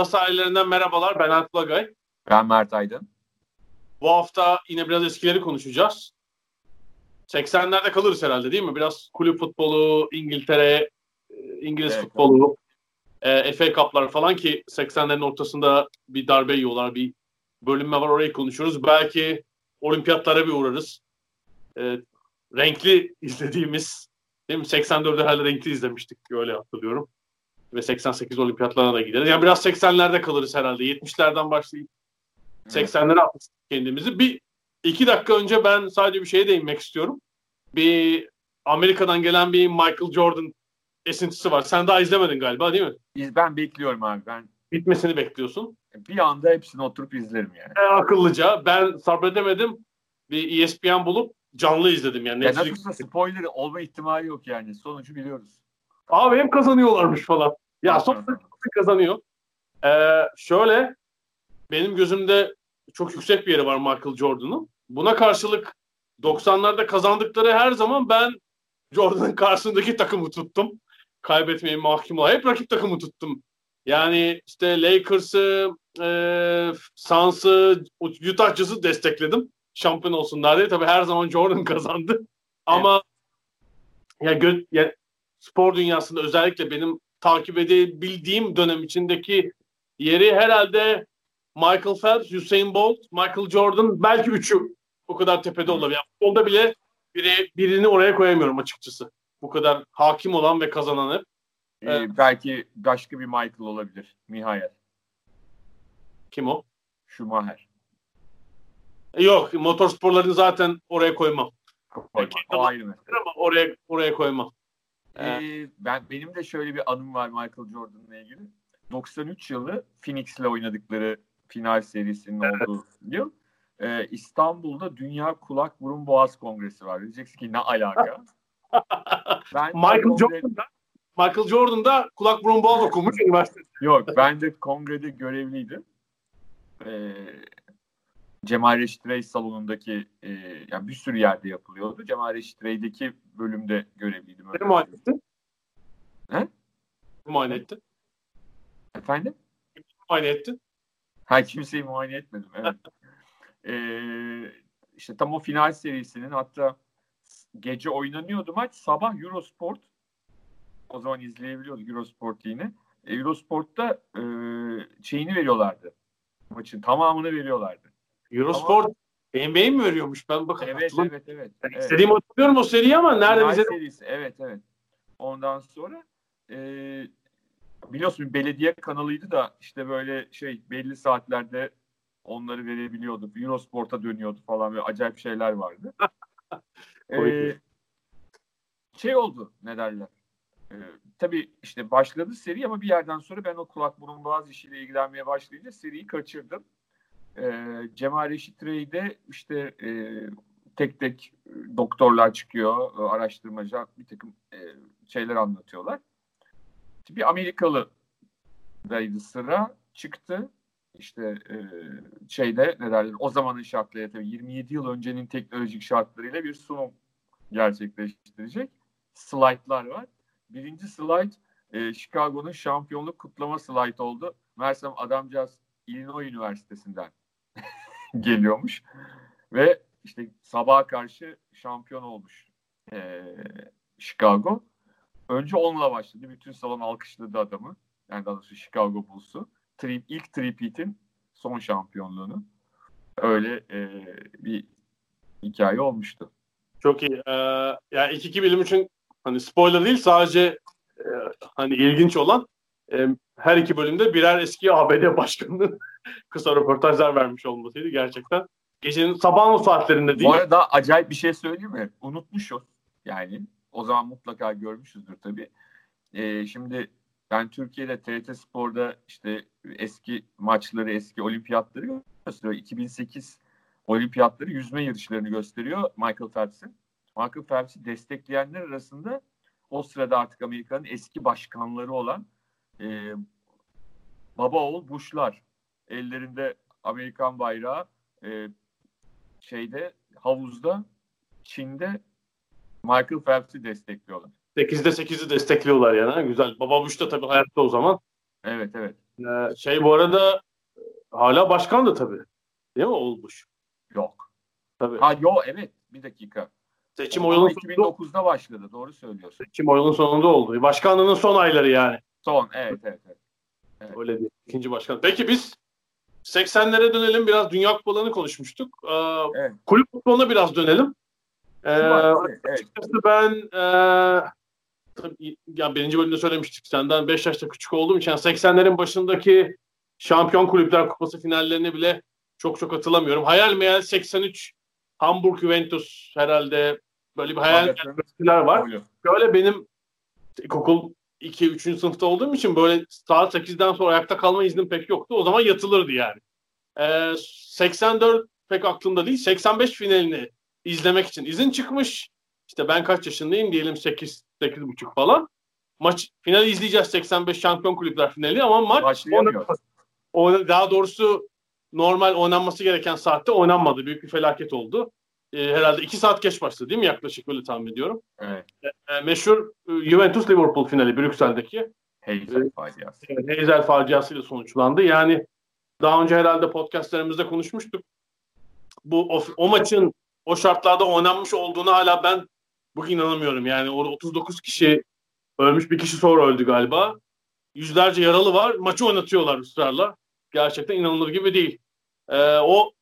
Ada sahillerinden merhabalar. Ben Alp Lagay. Ben Mert Aydın. Bu hafta yine biraz eskileri konuşacağız. 80'lerde kalırız herhalde değil mi? Biraz kulüp futbolu, İngiltere, e, İngiliz Evet. futbolu, e, FA Cup'lar falan ki 80'lerin ortasında bir darbe yiyorlar. Bir bölünme var orayı konuşuyoruz. Belki olimpiyatlara bir uğrarız. E, renkli izlediğimiz değil mi? 84'de herhalde renkli izlemiştik. Öyle hatırlıyorum. Ve 88 olimpiyatlarına da gideriz. Yani biraz 80'lerde kalırız herhalde. 70'lerden başlayıp 80'lere atmıştık kendimizi. Bir iki dakika önce ben sadece bir şeye değinmek istiyorum. Bir Amerika'dan gelen bir Michael Jordan esintisi var. Sen daha izlemedin galiba değil mi? Biz, ben bekliyorum abi. Ben Bitmesini bekliyorsun. bir anda hepsini oturup izlerim yani. E, akıllıca. Ben sabredemedim. Bir ESPN bulup canlı izledim yani. Ya Netflix. spoiler olma ihtimali yok yani. Sonucu biliyoruz. Abi hem kazanıyorlarmış falan. Ya son kazanıyor. Ee, şöyle benim gözümde çok yüksek bir yeri var Michael Jordan'ın. Buna karşılık 90'larda kazandıkları her zaman ben Jordan'ın karşısındaki takımı tuttum. Kaybetmeye mahkum olan. Hep rakip takımı tuttum. Yani işte Lakers'ı, e, Suns'ı, Utah Jazz'ı destekledim. Şampiyon olsunlar diye. Tabii her zaman Jordan kazandı. Ama ya, gö- ya spor dünyasında özellikle benim takip edebildiğim dönem içindeki yeri herhalde Michael Phelps, Usain Bolt, Michael Jordan belki üçü o kadar tepede olabilir. Yani futbolda bile biri, birini oraya koyamıyorum açıkçası. Bu kadar hakim olan ve kazanan hep. Ee, Evet. belki başka bir Michael olabilir. Mihail. Kim o? Schumacher. E, Yok motorsporlarını zaten oraya koymam. Koyma. Peki, O ayrı. Ama oraya oraya koymam. Ee, ben benim de şöyle bir anım var Michael Jordan'la ilgili. 93 yılı Phoenix'le oynadıkları final serisinin olduğu yıl. Ee, İstanbul'da Dünya Kulak Burun Boğaz Kongresi var. Diyeceksin ki ne alaka? Ben Michael kongre- Jordan da Michael Jordan da kulak burun boğaz okumuş üniversitede. Yok ben de kongrede görevliydim. Ee, Cemal Reşit Rey salonundaki e, yani bir sürü yerde yapılıyordu. Cemal Reşit Rey'deki bölümde görevliydim. muayene ettin. He? Muayene ettin. Efendim? Muayene ettin. Ha kimseyi muayene etmedim. Evet. Ee, işte tam o final serisinin hatta gece oynanıyordu maç. Sabah Eurosport o zaman izleyebiliyordu Eurosport yine. E, Eurosport'ta e, şeyini veriyorlardı. Maçın tamamını veriyorlardı. Eurosport NBA mi veriyormuş? Ben bakın. Evet evet evet. Evet. istediğimi hatırlıyorum o seriyi ama nerede bize serisi evet evet. Ondan sonra e, biliyorsun bir belediye kanalıydı da işte böyle şey belli saatlerde onları verebiliyordu. Eurosport'a dönüyordu falan ve acayip şeyler vardı. e, Komik. şey oldu ne derler. E, tabii işte başladı seri ama bir yerden sonra ben o kulak burun boğaz işiyle ilgilenmeye başlayınca seriyi kaçırdım. E, Cemal Reşit Rey'de işte e, tek tek e, doktorlar çıkıyor, e, araştırmacı bir takım e, şeyler anlatıyorlar. Bir Amerikalı daydı sıra çıktı. İşte e, şeyde ne derler o zamanın şartlarıyla tabii 27 yıl öncenin teknolojik şartlarıyla bir sunum gerçekleştirecek. Slaytlar var. Birinci slide e, Chicago'nun şampiyonluk kutlama slide oldu. Mersem adamcağız Illinois Üniversitesi'nden geliyormuş. Ve işte sabaha karşı şampiyon olmuş e, Chicago. Önce onunla başladı. Bütün salon alkışladı adamı. Yani daha doğrusu Chicago Bulls'u. Tri, ilk tripit'in son şampiyonluğunu. Öyle e, bir hikaye olmuştu. çok iyi. Ee, yani 2-2 bilim için hani spoiler değil sadece e, hani ilginç olan e, her iki bölümde birer eski ABD başkanının kısa röportajlar vermiş olmasıydı gerçekten. Gecenin sabahın saatlerinde değil. Bu arada acayip bir şey söyleyeyim mi? Unutmuşuz. Yani o zaman mutlaka görmüşüzdür tabii. Ee, şimdi ben Türkiye'de TRT Spor'da işte eski maçları, eski olimpiyatları gösteriyor. 2008 olimpiyatları yüzme yarışlarını gösteriyor Michael Phelps'in. Michael Phelps'i destekleyenler arasında o sırada artık Amerika'nın eski başkanları olan e, baba oğul Bush'lar ellerinde Amerikan bayrağı e, şeyde havuzda Çin'de Michael Phelps'i destekliyorlar. 8'de 8'i destekliyorlar yani. Güzel. Baba Bush da tabii hayatta o zaman. Evet evet. Ee, şey bu arada hala başkan da tabii. Değil mi oğul Bush? Yok. Tabii. Ha yo evet bir dakika. Seçim oyunun 2009'da başladı doğru söylüyorsun. seçim oyunun sonunda oldu. Başkanlığının son ayları yani. Son evet evet. evet. Evet. Öyle değil. İkinci başkan. Peki biz 80'lere dönelim. Biraz dünya kupalarını konuşmuştuk. Ee, Evet. Kulüp futboluna biraz dönelim. Ee, evet, evet. açıkçası ben e, ya birinci bölümde söylemiştik. Senden 5 yaşta küçük olduğum için 80'lerin başındaki Şampiyon Kulüpler Kupası finallerini bile çok çok hatırlamıyorum. Hayal meyal 83 Hamburg Juventus herhalde böyle bir hayal var. Öyle. Şöyle benim ilkokul 2 3. sınıfta olduğum için böyle saat 8'den sonra ayakta kalma iznim pek yoktu. O zaman yatılırdı yani. Ee, 84 pek aklımda değil. 85 finalini izlemek için izin çıkmış. İşte ben kaç yaşındayım diyelim 8 8,5 falan. Maç finali izleyeceğiz 85 Şampiyon Kulüpler finali ama maç o, daha doğrusu normal oynanması gereken saatte oynanmadı. Büyük bir felaket oldu. Ee, herhalde 2 saat geç başladı değil mi? Yaklaşık öyle tahmin ediyorum. Evet. Ee, meşhur e, Juventus Liverpool finali Brüksel'deki Heyecan faciası. Heysel faciasıyla sonuçlandı. Yani daha önce herhalde podcastlerimizde konuşmuştuk. Bu o, o maçın o şartlarda oynanmış olduğunu hala ben bugün inanamıyorum. Yani orada 39 kişi ölmüş bir kişi sonra öldü galiba. Yüzlerce yaralı var. Maçı oynatıyorlar ısrarla. Gerçekten inanılır gibi değil. Ee, o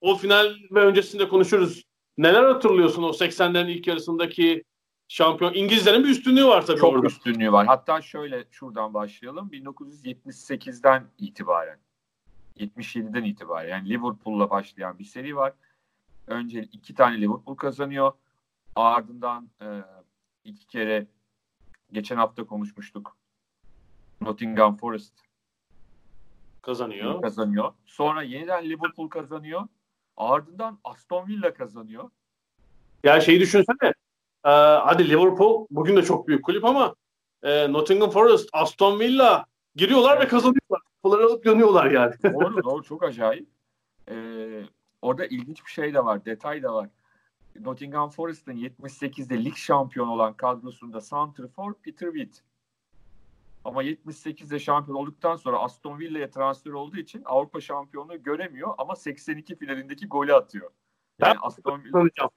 o final ve öncesinde konuşuruz. Neler hatırlıyorsun o 80'lerin ilk yarısındaki şampiyon? İngilizlerin bir üstünlüğü var tabii Çok orada. üstünlüğü var. Hatta şöyle şuradan başlayalım. 1978'den itibaren 77'den itibaren yani Liverpool'la başlayan bir seri var. Önce iki tane Liverpool kazanıyor. Ardından e, iki kere geçen hafta konuşmuştuk. Nottingham Forest Kazanıyor. kazanıyor. Sonra yeniden Liverpool kazanıyor. Ardından Aston Villa kazanıyor. Ya şeyi düşünsene. Ee, hadi Liverpool bugün de çok büyük kulüp ama e, Nottingham Forest, Aston Villa giriyorlar ve Evet. kazanıyorlar. Kupaları alıp dönüyorlar yani. Doğru doğru çok acayip. Ee, orada ilginç bir şey de var, detay da var. Nottingham Forest'ın 78'de lig şampiyonu olan kadrosunda Santrfor Peter Witt. Ama 78'de şampiyon olduktan sonra Aston Villa'ya transfer olduğu için Avrupa şampiyonluğu göremiyor ama 82 finalindeki golü atıyor. Yani Ben Aston Villa.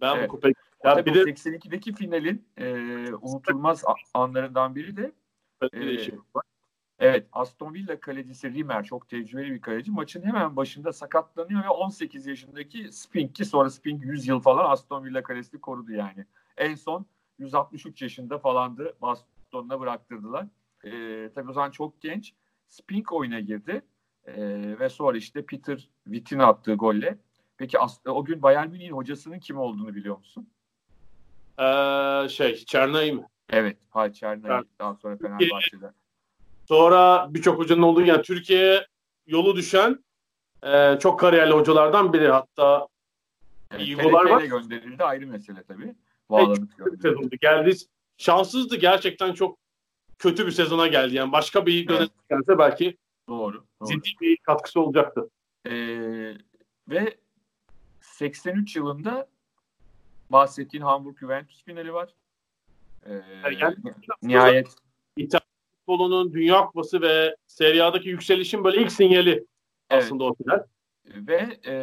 Ben Evet. bu kupayı. Ya bir de 82'deki finalin e, unutulmaz anlarından biri de var. Evet Aston Villa kalecisi Rimmer çok tecrübeli bir kaleci. Maçın hemen başında sakatlanıyor ve 18 yaşındaki Spink ki sonra Spink 100 yıl falan Aston Villa kalesini korudu yani. En son 163 yaşında falandı bastonuna bıraktırdılar. Ee, tabii o zaman çok genç. Spink oyuna girdi Ee, ve sonra işte Peter Witt'in attığı golle. Peki as- o gün Bayern Münih'in hocasının kim olduğunu biliyor musun? Ee, şey Çernay mı? Evet, Hay Çernay daha sonra Fenerbahçe'de. Sonra birçok hocanın olduğu yani Türkiye'ye yolu düşen e, çok kariyerli hocalardan biri. Hatta Evet, var. gönderildi ayrı mesele tabii. Bağlanıp gönderildi. Geldi. Şanssızdı gerçekten çok kötü bir sezona geldi. Yani başka bir dönem gelse belki Doğru. doğru. ciddi bir katkısı olacaktı. Ee, ve 83 yılında bahsettiğin Hamburg Juventus finali var. Ee, Yani nihayet İtalya futbolunun Dünya Kupası ve Serie A'daki yükselişin böyle ilk sinyali Evet. aslında o final. ve e,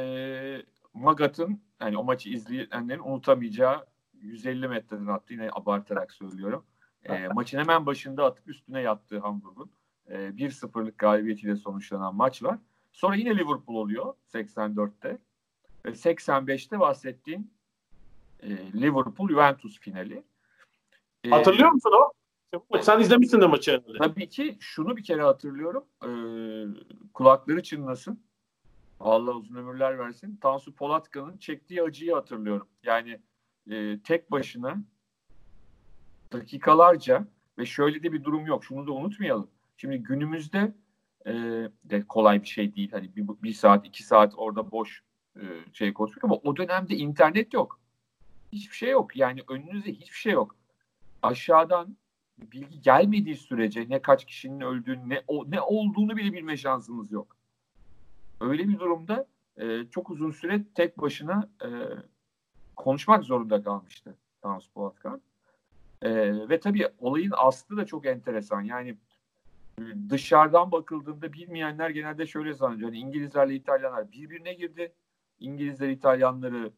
Magat'ın yani o maçı izleyenlerin unutamayacağı 150 metreden attı yine abartarak söylüyorum. E, maçın hemen başında atıp üstüne yattığı Hamburg'un e, 1-0'lık galibiyetiyle sonuçlanan maç var. Sonra yine Liverpool oluyor 84'te ve 85'te bahsettiğin e, Liverpool Juventus finali. E, Hatırlıyor musun o? Sen izlemişsin de maçı herhalde. Tabii ki şunu bir kere hatırlıyorum. Ee, kulakları çınlasın. Allah uzun ömürler versin. Tansu Polatkan'ın çektiği acıyı hatırlıyorum. Yani e, tek başına dakikalarca ve şöyle de bir durum yok. Şunu da unutmayalım. Şimdi günümüzde e, de kolay bir şey değil. Hani bir, bir saat, iki saat orada boş e, şey konuşmak ama o dönemde internet yok. Hiçbir şey yok. Yani önünüzde hiçbir şey yok. Aşağıdan bilgi gelmediği sürece ne kaç kişinin öldüğünü ne o, ne olduğunu bile bilme şansımız yok. Öyle bir durumda e, çok uzun süre tek başına e, konuşmak zorunda kalmıştı Tansu Polatkan. E, ve tabii olayın aslı da çok enteresan. Yani e, dışarıdan bakıldığında bilmeyenler genelde şöyle zannediyor. Yani İngilizlerle İtalyanlar birbirine girdi. İngilizler İtalyanları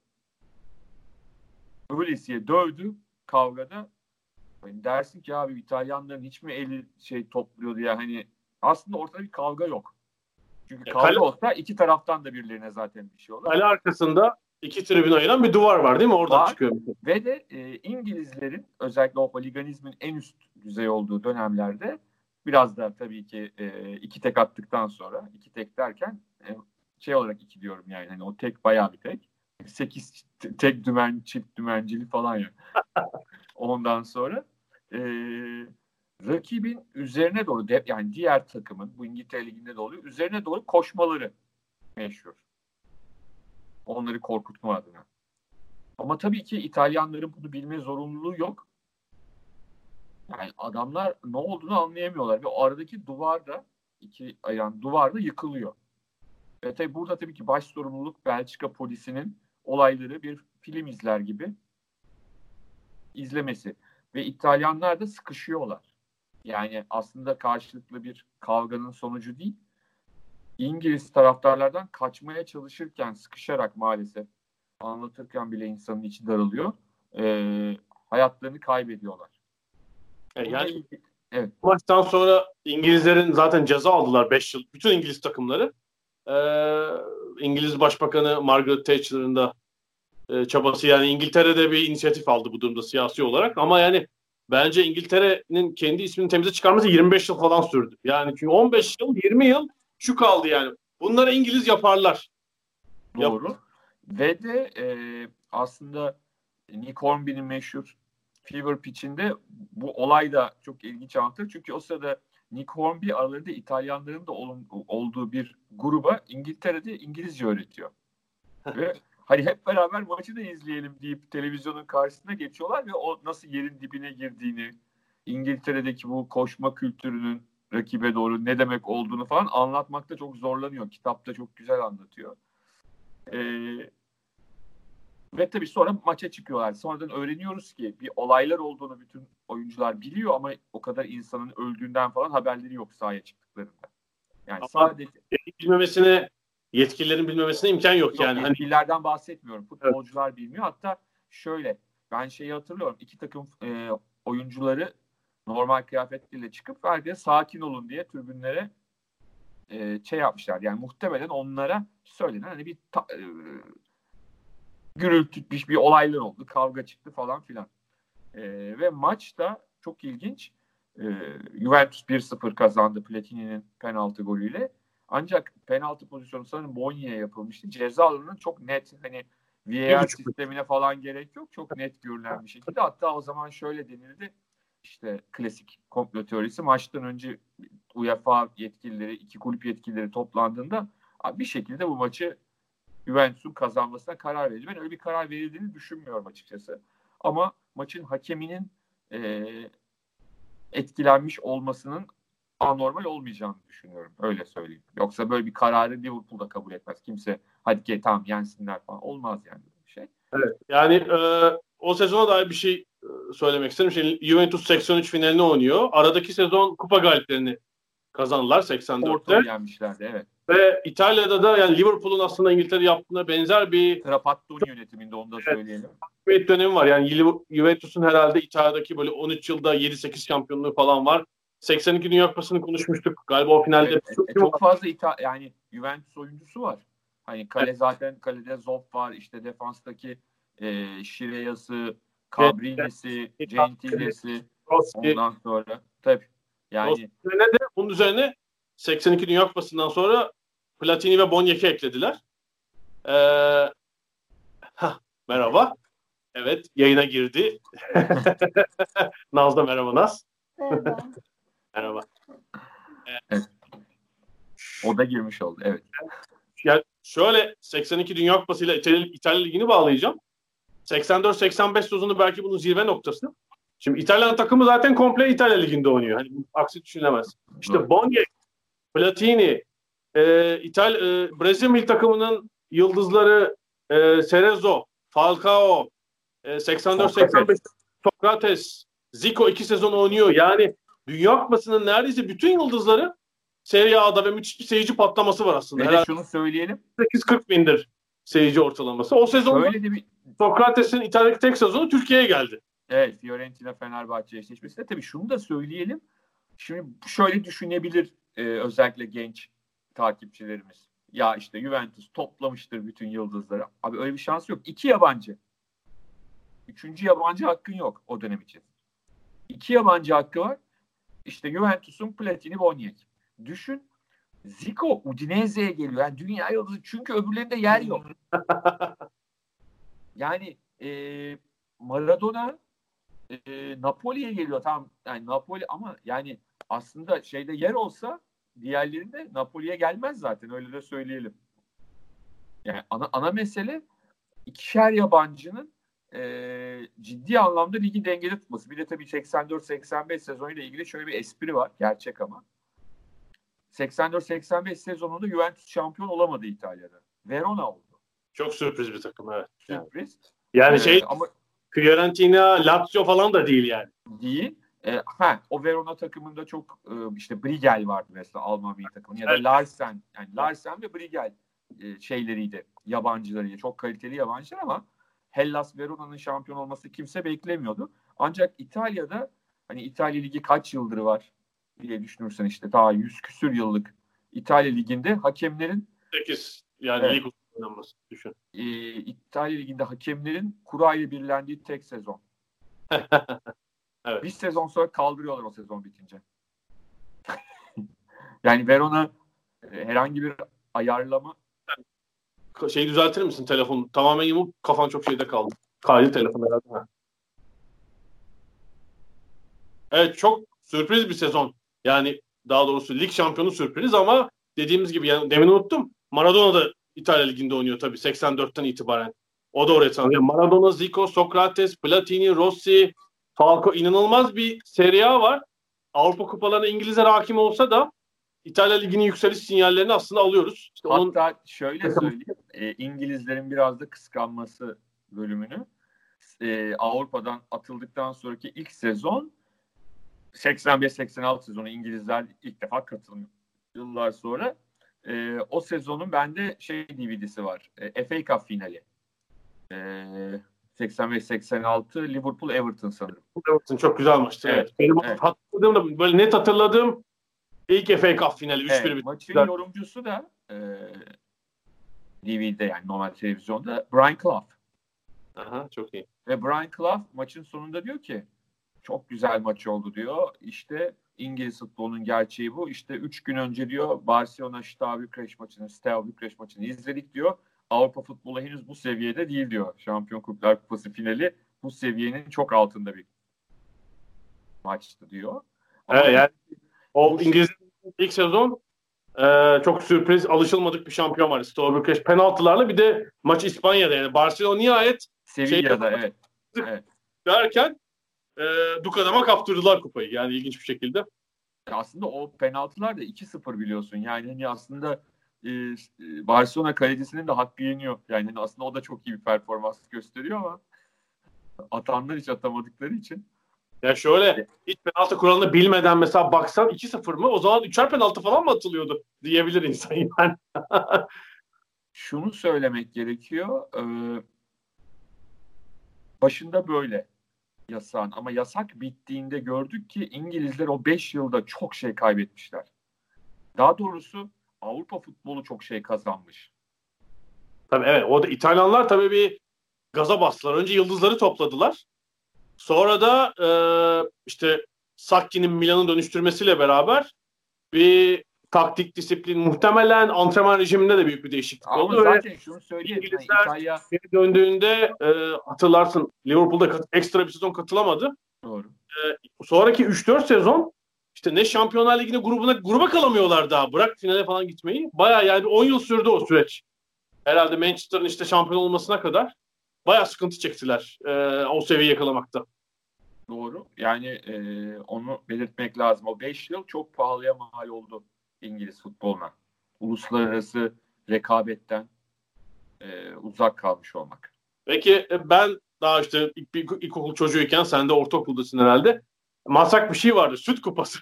öylesiye dövdü kavgada. Yani dersin ki abi İtalyanların hiç mi eli şey topluyordu ya hani aslında ortada bir kavga yok. Çünkü kavga kale, olsa iki taraftan da birilerine zaten bir şey olur. Kale arkasında iki tribün ayıran bir duvar var değil mi? Oradan var. çıkıyor. Ve de e, İngilizlerin özellikle o holiganizmin en üst düzey olduğu dönemlerde biraz da tabii ki e, iki tek attıktan sonra iki tek derken e, şey olarak iki diyorum yani hani o tek bayağı bir tek. Sekiz tek dümen çift dümencili falan ya. Ondan sonra e, rakibin üzerine doğru yani diğer takımın bu İngiltere Ligi'nde de oluyor üzerine doğru koşmaları meşhur. Onları korkutma adına. Ama tabii ki İtalyanların bunu bilme zorunluluğu yok. Yani adamlar ne olduğunu anlayamıyorlar ve o aradaki duvar da iki yani duvar da yıkılıyor. Ve tabii burada tabii ki baş sorumluluk Belçika polisinin olayları bir film izler gibi izlemesi. Ve İtalyanlar da sıkışıyorlar. Yani aslında karşılıklı bir kavganın sonucu değil. İngiliz taraftarlardan kaçmaya çalışırken sıkışarak maalesef anlatırken bile insanın içi daralıyor. E, hayatlarını kaybediyorlar. E, yani, evet. Maçtan sonra İngilizlerin zaten ceza aldılar 5 yıl. Bütün İngiliz takımları. Ee, İngiliz Başbakanı Margaret Thatcher'ın da e, çabası yani İngiltere'de bir inisiyatif aldı bu durumda siyasi olarak ama yani bence İngiltere'nin kendi ismini temize çıkarması 25 yıl falan sürdü. Yani çünkü 15 yıl 20 yıl şu kaldı yani. Bunları İngiliz yaparlar. Doğru. Yap. Ve de e, aslında Nick Hornby'nin meşhur Fever Pitch'inde bu olay da çok ilginç anlatır. Çünkü o sırada Nick Hornby aralarında İtalyanların da ol, olduğu bir gruba İngiltere'de İngilizce öğretiyor. Ve hani hep beraber maçı da izleyelim deyip televizyonun karşısına geçiyorlar ve o nasıl yerin dibine girdiğini, İngiltere'deki bu koşma kültürünün rakibe doğru ne demek olduğunu falan anlatmakta çok zorlanıyor. Kitapta çok güzel anlatıyor. Ee, ve tabii sonra maça çıkıyorlar. Sonradan öğreniyoruz ki bir olaylar olduğunu bütün oyuncular biliyor ama o kadar insanın öldüğünden falan haberleri yok sahaya çıktıklarında. Yani ama sadece bilmemesine yetkililerin bilmemesine imkan yok, yok yani. Hani yetkililerden bahsetmiyorum. Futbolcular evet. bilmiyor. Hatta şöyle ben şeyi hatırlıyorum. İki takım e, oyuncuları normal kıyafetleriyle çıkıp herkese sakin olun diye tribünlere e, şey yapmışlar. Yani muhtemelen onlara söylenen hani bir ta, e, gürültü bir, bir olaylar oldu. Kavga çıktı falan filan. E, ve maç da çok ilginç. E, Juventus 1-0 kazandı Platini'nin penaltı golüyle. Ancak penaltı pozisyonu sanırım Bonya'ya yapılmıştı. Ceza alanının çok net hani VAR sistemine falan gerek yok. Çok net görülen bir şekilde. Hatta o zaman şöyle denildi. İşte klasik komplo teorisi maçtan önce UEFA yetkilileri, iki kulüp yetkilileri toplandığında bir şekilde bu maçı Juventus'un kazanmasına karar verildi. Ben öyle bir karar verildiğini düşünmüyorum açıkçası. Ama maçın hakeminin e, etkilenmiş olmasının anormal olmayacağını düşünüyorum. Öyle söyleyeyim. Yoksa böyle bir kararı Liverpool'da kabul etmez. Kimse hadi ki tamam yensinler falan. Olmaz yani bir şey. Evet. Yani e, o sezona dair bir şey söylemek isterim. Şimdi Juventus 83 finalini oynuyor. Aradaki sezon kupa galiplerini kazandılar 84'te. Porto'yu yenmişlerdi evet. Ve İtalya'da da yani Liverpool'un aslında İngiltere yaptığına benzer bir Trapattoni yönetiminde onu da evet, söyleyelim. Bir dönemi var. Yani Juventus'un herhalde İtalya'daki böyle 13 yılda 7-8 şampiyonluğu falan var. 82 Dünya Kupası'nı konuşmuştuk. Galiba o finalde. Evet, çok, e, çok fazla İta yani Juventus oyuncusu var. Hani kale evet. zaten kalede Zoff var. İşte defanstaki e, Şireyası, Cabrilli'si, Gentile'si. Ondan sonra tabii. Yani üzerine de bunun üzerine 82 Dünya Kupası'ndan sonra Platini ve Bonyek'i eklediler. Ee, hah, merhaba. Evet yayına girdi. Naz'da merhaba Naz. Merhaba. Merhaba. o da girmiş oldu. Evet. Yani şöyle 82 Dünya Kupası ile İtalya, İtalya Ligi'ni bağlayacağım. 84-85 sezonu belki bunun zirve noktası. Şimdi İtalyan takımı zaten komple İtalya Ligi'nde oynuyor. Hani aksi düşünülemez. İşte. Bonyek, Platini, e, İtal e, Brezilya milli takımının yıldızları e, Cerezo, Falcao, e, 84-85 Sokrates, Zico iki sezon oynuyor. Yani Dünya Kupası'nın neredeyse bütün yıldızları Serie A'da ve müthiş bir seyirci patlaması var aslında. Ve de şunu söyleyelim. 8-40 bindir seyirci ortalaması. O sezon Şöyle de bir Sokrates'in İtalya'daki tek sezonu Türkiye'ye geldi. Evet Fiorentina Fenerbahçe eşleşmesinde tabii şunu da söyleyelim. Şimdi şöyle düşünebilir e, özellikle genç takipçilerimiz. Ya işte Juventus toplamıştır bütün yıldızları. Abi öyle bir şans yok. İki yabancı. Üçüncü yabancı hakkın yok o dönem için. İki yabancı hakkı var. İşte Juventus'un Platini Boniek. Düşün Zico Udinese'ye geliyor. Yani dünya yıldızı çünkü öbürlerinde yer yok. Yani e, Maradona e, Napoli'ye geliyor tamam yani Napoli ama yani aslında şeyde yer olsa diğerlerinde Napoli'ye gelmez zaten öyle de söyleyelim. Yani ana, ana mesele ikişer yabancının e, ciddi anlamda ligi dengede tutması. Bir de tabii 84-85 sezonuyla ilgili şöyle bir espri var. Gerçek ama. 84-85 sezonunda Juventus şampiyon olamadı İtalya'da. Verona oldu. Çok sürpriz bir takım evet. Sürpriz. yani Ee, şey ama Fiorentina, Lazio falan da değil yani. değil. E, ha, o Verona takımında çok e, işte Brigel vardı mesela Alman milli takımı ya da Evet. Larsen yani Larsen ve Brigel e, şeyleriydi yabancılarıydı çok kaliteli yabancılar ama Hellas Verona'nın şampiyon olması kimse beklemiyordu. Ancak İtalya'da hani İtalya Ligi kaç yıldır var diye düşünürsen işte daha yüz küsür yıllık İtalya Ligi'nde hakemlerin 8 yani Evet. lig oynanması düşün. e, İtalya Ligi'nde hakemlerin kura ile birlendiği tek sezon. Evet. Bir sezon sonra kaldırıyorlar o sezon bitince. yani Verona e, herhangi bir ayarlama Şeyi şey düzeltir misin telefonu? Tamamen yamuk kafan çok şeyde kaldı. Kaydı telefon herhalde. Ha. Evet çok sürpriz bir sezon. Yani daha doğrusu lig şampiyonu sürpriz ama dediğimiz gibi yani demin unuttum. Maradona da İtalya Ligi'nde oynuyor tabii 84'ten itibaren. O da oraya tanıyor. Maradona, Zico, Sokrates, Platini, Rossi, Falco inanılmaz bir Serie A var. Avrupa kupalarına İngilizler hakim olsa da İtalya Ligi'nin yükseliş sinyallerini aslında alıyoruz. İşte onun hatta şöyle söyleyeyim e, İngilizlerin biraz da kıskanması bölümünü e, Avrupa'dan atıldıktan sonraki ilk sezon 85-86 sezonu İngilizler ilk defa katılıyor yıllar sonra. E, o sezonun bende şey DVD'si var. E, FA Cup finali. E, 85-86 Liverpool Everton sanırım. Everton çok güzel maçtı. Evet. Evet, Benim evet. hatırladığım böyle net hatırladığım ilk FA Cup finali 3-1 Evet, maçın Güzel. yorumcusu da e, DVD'de yani normal televizyonda Brian Clough. Aha, çok iyi. Ve Brian Clough maçın sonunda diyor ki çok güzel maç oldu diyor. İşte İngiliz futbolunun gerçeği bu. İşte 3 gün önce diyor Barcelona Steaua Bükreş maçını, Steaua Bükreş maçını izledik diyor. Avrupa futbolu henüz bu seviyede değil diyor. Şampiyon Kulüpler Kupası finali bu seviyenin çok altında bir maçtı diyor. Ama Evet, yani o İngiliz ilk sezon e, çok sürpriz alışılmadık bir şampiyon var. Steaua Bükreş penaltılarla bir de maç İspanya'da yani Barcelona nihayet Sevilla'da şeyde- evet. derken e, Dukadam'a kaptırdılar kupayı. Yani ilginç bir şekilde. aslında o penaltılar da 2-0 biliyorsun. Yani hani aslında e, Barcelona kalecisinin de hakkı yeniyor. Yani hani aslında o da çok iyi bir performans gösteriyor ama atanlar hiç atamadıkları için. Ya şöyle hiç penaltı kuralını bilmeden mesela baksan 2-0 mı? O zaman üçer penaltı falan mı atılıyordu diyebilir insan yani. Şunu söylemek gerekiyor. e, başında böyle yasağın ama yasak bittiğinde gördük ki İngilizler o 5 yılda çok şey kaybetmişler. Daha doğrusu Avrupa futbolu çok şey kazanmış. Tabii evet. O da İtalyanlar tabii bir gaza bastılar. Önce yıldızları topladılar. Sonra da e, işte Sakki'nin Milan'ı dönüştürmesiyle beraber bir taktik disiplin muhtemelen antrenman rejiminde de büyük bir değişiklik Ama oldu. zaten şunu söyleyeyim. Yani İngilizler- İtalya Geri döndüğünde e, hatırlarsın Liverpool'da kat- ekstra bir sezon katılamadı. doğru. Sonraki 3-4 sezon işte ne Şampiyonlar Ligi'ne grubuna gruba kalamıyorlar daha. Bırak finale falan gitmeyi. Bayağı yani 10 yıl sürdü o süreç. Herhalde Manchester'ın işte şampiyon olmasına kadar bayağı sıkıntı çektiler e, o seviyeyi yakalamakta. Doğru. Yani e, onu belirtmek lazım. O 5 yıl çok pahalıya mal oldu İngiliz futboluna. Uluslararası rekabetten e, uzak kalmış olmak. Peki e, ben daha işte ilk, bir ilkokul çocuğuyken sen de ortaokuldasın herhalde. Masak bir şey vardı. Süt kupası.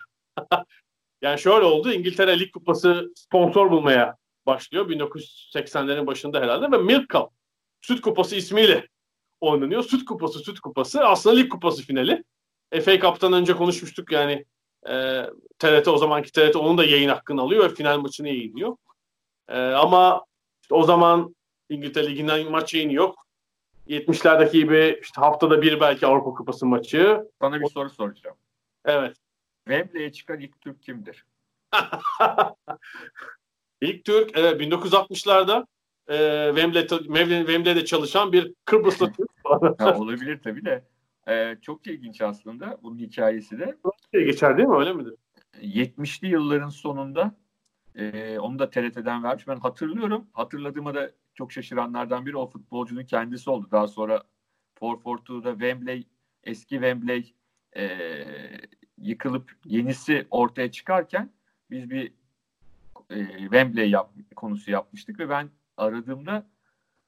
yani şöyle oldu. İngiltere Lig Kupası sponsor bulmaya başlıyor. 1980'lerin başında herhalde ve Milk Cup. Süt Kupası ismiyle oynanıyor. Süt Kupası, Süt Kupası. Aslında Lig Kupası finali. FA Cup'tan önce konuşmuştuk yani e, TRT o zamanki TRT onun da yayın hakkını alıyor ve final maçını yayınlıyor. E, ama işte o zaman İngiltere Ligi'nden maç yayını yok. 70'lerdeki gibi işte haftada bir belki Avrupa Kupası maçı. Sana bir soru soracağım. Evet. Wembley'e çıkan ilk Türk kimdir? İlk Türk evet, 1960'larda e, Wembley'de, Wembley- Wembley'de çalışan bir Kıbrıslı Türk. Ha, olabilir tabii de. E, çok ilginç aslında bunun hikayesi de. diye geçer değil mi? Öyle midir? 70'li yılların sonunda e, onu da TRT'den vermiş. Ben hatırlıyorum. Hatırladığıma da çok şaşıranlardan biri o futbolcunun kendisi oldu. Daha sonra 442'da Wembley, eski Wembley e, yıkılıp yenisi ortaya çıkarken biz bir e, Wembley yap, konusu yapmıştık ve ben aradığımda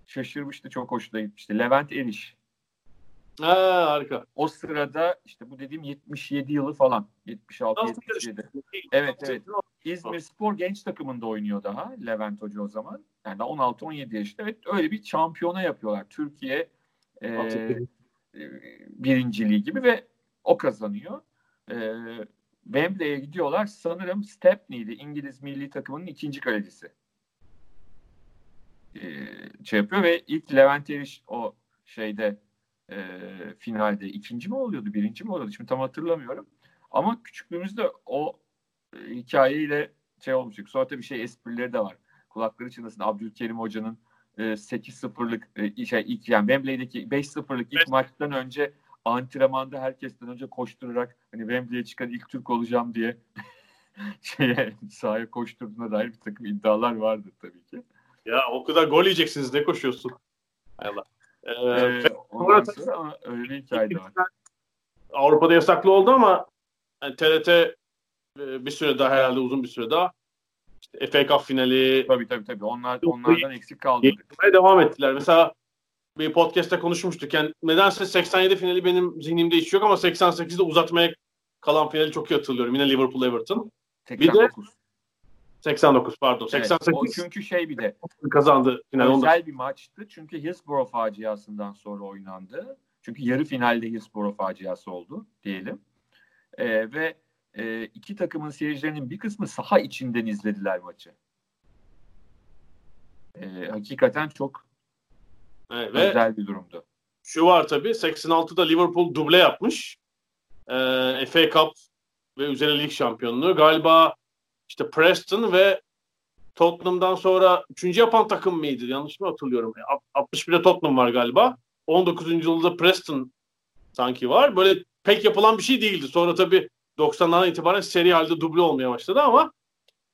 şaşırmıştı. Çok hoşuna gitmişti. Levent Eriş. Ha, harika. O sırada işte bu dediğim 77 yılı falan. 76 Nasıl 77. Evet, evet. İzmir Spor genç takımında oynuyor daha Levent Hoca o zaman. Yani daha 16-17 yaşında. Evet öyle bir şampiyona yapıyorlar. Türkiye e, e, birinciliği gibi ve o kazanıyor. E, Wembley'e gidiyorlar. Sanırım Stepney'di İngiliz milli takımının ikinci kalecisi. E, şey yapıyor ve ilk Levent Eriş o şeyde e, finalde ikinci mi oluyordu, birinci mi oluyordu? Şimdi tam hatırlamıyorum. Ama küçüklüğümüzde o e, hikayeyle şey olmuştuk. Sonra tabii şey esprileri de var. Kulakları çınlasın. Abdülkerim Hoca'nın e, 8-0'lık e, şey ilk yani Wembley'deki 5-0'lık ilk Evet. maçtan önce antrenmanda herkesten önce koşturarak hani Wembley'e çıkan ilk Türk olacağım diye şeye sahaya koşturduğuna dair bir takım iddialar vardı tabii ki. Ya o kadar gol yiyeceksiniz. Ne koşuyorsun? Allah. Ee, Ee, ondan sonra öyle bir hikaye de var. Avrupa'da yasaklı oldu ama yani TRT e, bir süre daha herhalde uzun bir süre daha işte FA Cup finali Tabii tabii tabii. Onlar, onlardan eksik yayınlamaya devam ettiler. Mesela bir podcast'te konuşmuştuk. Yani nedense 87 finali benim zihnimde hiç yok ama 88'de uzatmaya kalan finali çok iyi hatırlıyorum. Yine Liverpool Everton. Bir de 89. 89 pardon. Evet, 88 o çünkü şey bir de kazandı final. Onda. özel bir maçtı. Çünkü Hillsborough faciasından sonra oynandı. Çünkü yarı finalde Hillsborough faciası oldu diyelim. Ee, ve e, iki takımın seyircilerinin bir kısmı saha içinden izlediler maçı. Ee, hakikaten çok Evet, ve özel bir durumdu. şu var tabii 86'da Liverpool duble yapmış. Ee, FA Cup ve üzerine lig şampiyonluğu. Galiba işte Preston ve Tottenham'dan sonra üçüncü yapan takım mıydı? Yanlış mı hatırlıyorum? E, Alt- 61'de Tottenham var galiba. 19. yılda Preston sanki var. Böyle pek yapılan bir şey değildi. Sonra tabii 90'lardan itibaren seri halde duble olmaya başladı ama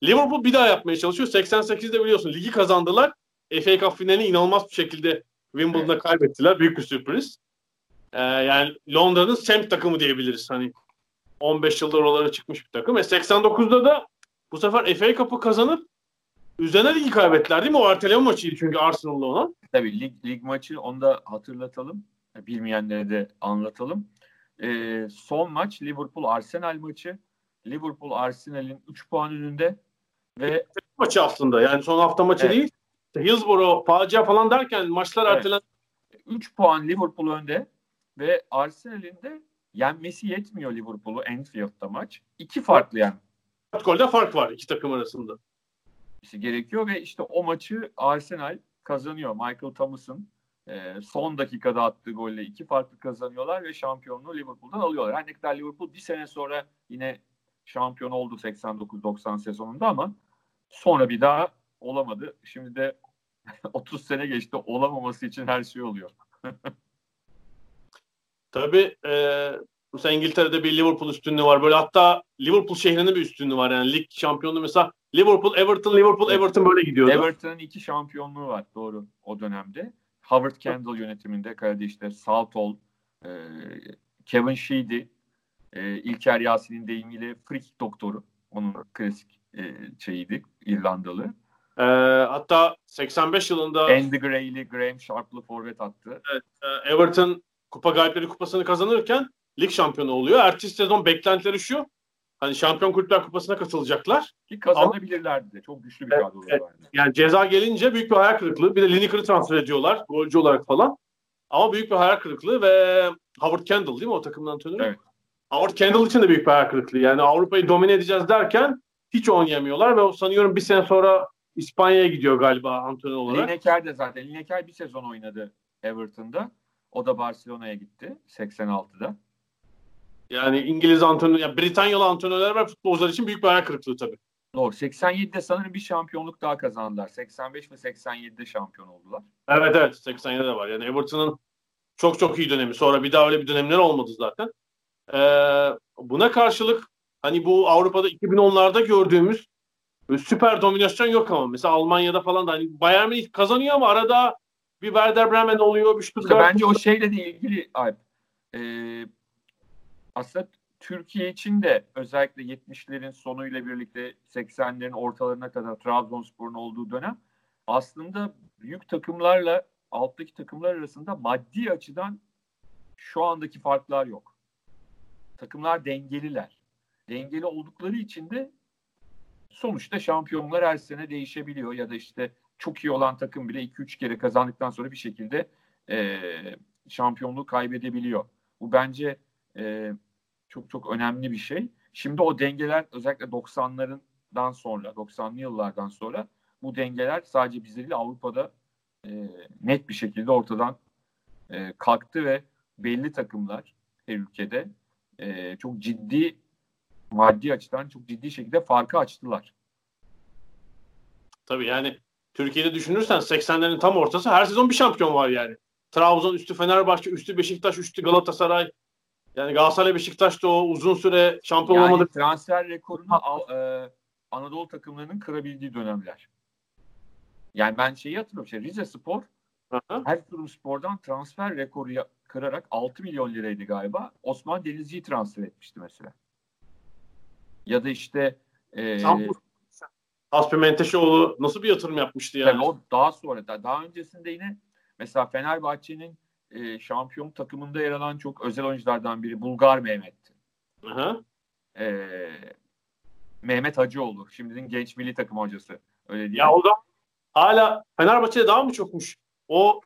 Liverpool bir daha yapmaya çalışıyor. 88'de biliyorsun ligi kazandılar. FA Cup finalini inanılmaz bir şekilde Wimbledon'da kaybettiler. Büyük bir sürpriz. Ee, yani Londra'nın semt takımı diyebiliriz. Hani 15 yıldır oralara çıkmış bir takım. E 89'da da bu sefer FA Cup'ı kazanıp üzerine ligi kaybettiler değil mi? O erteleme maçıydı çünkü Arsenal'la olan. Tabii lig, lig maçı onu da hatırlatalım. Bilmeyenlere de anlatalım. Ee, son maç Liverpool-Arsenal maçı. Liverpool Arsenal'in 3 puan önünde ve Maçı aslında. Yani son hafta maçı Evet. değil. Hillsborough, facia falan derken maçlar Evet. ertelen 3 puan Liverpool önde ve Arsenal'in de yenmesi yetmiyor Liverpool'u Anfield'da maç. İki farklı yani golde fark var iki takım arasında. gerekiyor ve işte o maçı Arsenal kazanıyor. Michael Thomas'ın e, son dakikada attığı golle iki farklı kazanıyorlar ve şampiyonluğu Liverpool'dan alıyorlar. Her ne kadar Liverpool bir sene sonra yine şampiyon oldu 89-90 sezonunda ama sonra bir daha olamadı. Şimdi de 30 sene geçti olamaması için her şey oluyor. Tabii e, mesela İngiltere'de bir Liverpool üstünlüğü var. Böyle hatta Liverpool şehrinin bir üstünlüğü var. Yani lig şampiyonluğu mesela Liverpool, Everton, Liverpool, Everton böyle gidiyordu. Everton'ın iki şampiyonluğu var doğru o dönemde. Howard Kendall yönetiminde kalede işte Southall, e, Kevin Sheedy, e, İlker Yasin'in deyimiyle freak doktoru. Onun klasik e, şeyiydi İrlandalı. E, hatta 85 yılında Andy Gray'li Graham Sharp'lı forvet attı. Evet, e, Everton Kupa Galipleri Kupası'nı kazanırken lig şampiyonu oluyor. Ertesi sezon beklentileri şu. Hani Şampiyon Kulüpler Kupası'na katılacaklar. Ki kazanabilirlerdi de. Çok güçlü bir Evet, kadroları evet. vardı. Yani ceza gelince büyük bir hayal kırıklığı. Bir de Lineker'ı transfer ediyorlar golcü olarak falan. Ama büyük bir hayal kırıklığı ve Howard Kendall değil mi o takımın antrenörü? Evet. Howard Kendall için de büyük bir hayal kırıklığı. Yani Avrupa'yı domine edeceğiz derken hiç oynayamıyorlar ve o sanıyorum bir sene sonra İspanya'ya gidiyor galiba antrenör olarak. Lineker de zaten. Lineker bir sezon oynadı Everton'da. O da Barcelona'ya gitti 86'da. Yani İngiliz antrenör, yani Britanyalı antrenörler ve futbolcular için büyük bir hayal kırıklığı tabii. Doğru. 87'de sanırım bir şampiyonluk daha kazandılar. 85 ve 87'de şampiyon oldular. Evet evet 87'de de var. Yani Everton'ın çok çok iyi dönemi. Sonra bir daha öyle bir dönemler olmadı zaten. Ee, buna karşılık hani bu Avrupa'da 2010'larda gördüğümüz süper dominasyon yok ama mesela Almanya'da falan da hani Bayern Münih kazanıyor ama arada bir Werder Bremen oluyor, bir İşte Stuttgart. bence o şeyle de ilgili Alp. Ee, aslında Türkiye için de özellikle 70'lerin sonuyla birlikte 80'lerin ortalarına kadar Trabzonspor'un olduğu dönem aslında büyük takımlarla alttaki takımlar arasında maddi açıdan şu andaki farklar yok. Takımlar dengeliler. Dengeli oldukları için de sonuçta şampiyonlar her sene değişebiliyor ya da işte çok iyi olan takım bile 2-3 kere kazandıktan sonra bir şekilde e, şampiyonluğu kaybedebiliyor. Bu bence e, çok çok önemli bir şey. Şimdi o dengeler özellikle 90'larından sonra, 90'lı yıllardan sonra bu dengeler sadece bizde değil Avrupa'da e, net bir şekilde ortadan e, kalktı ve belli takımlar her ülkede e, çok ciddi maddi açıdan çok ciddi şekilde farkı açtılar. Tabii yani Türkiye'de düşünürsen 80'lerin tam ortası her sezon bir şampiyon var yani. Trabzon üstü Fenerbahçe, üstü Beşiktaş, üstü Galatasaray. Yani Galatasaray Beşiktaş da o uzun süre şampiyon Yani olamadı. transfer rekorunu e, Anadolu takımlarının kırabildiği dönemler. Yani ben şeyi hatırlıyorum. Şey, Rize Spor Aha. Erzurum Spor'dan transfer rekoru ya- kırarak 6 milyon liraydı galiba. Osman Denizci'yi transfer etmişti mesela. Ya da işte e, Tam bu- Hasbi Menteşoğlu nasıl bir yatırım yapmıştı yani? tabii o daha sonra da daha öncesinde yine mesela Fenerbahçe'nin e, şampiyon takımında yer alan çok özel oyunculardan biri Bulgar Mehmet'ti. Aha. E, Mehmet Hacıoğlu. Şimdinin genç milli takım hocası. Öyle değil Ya o da hala Fenerbahçe'de daha mı çokmuş? O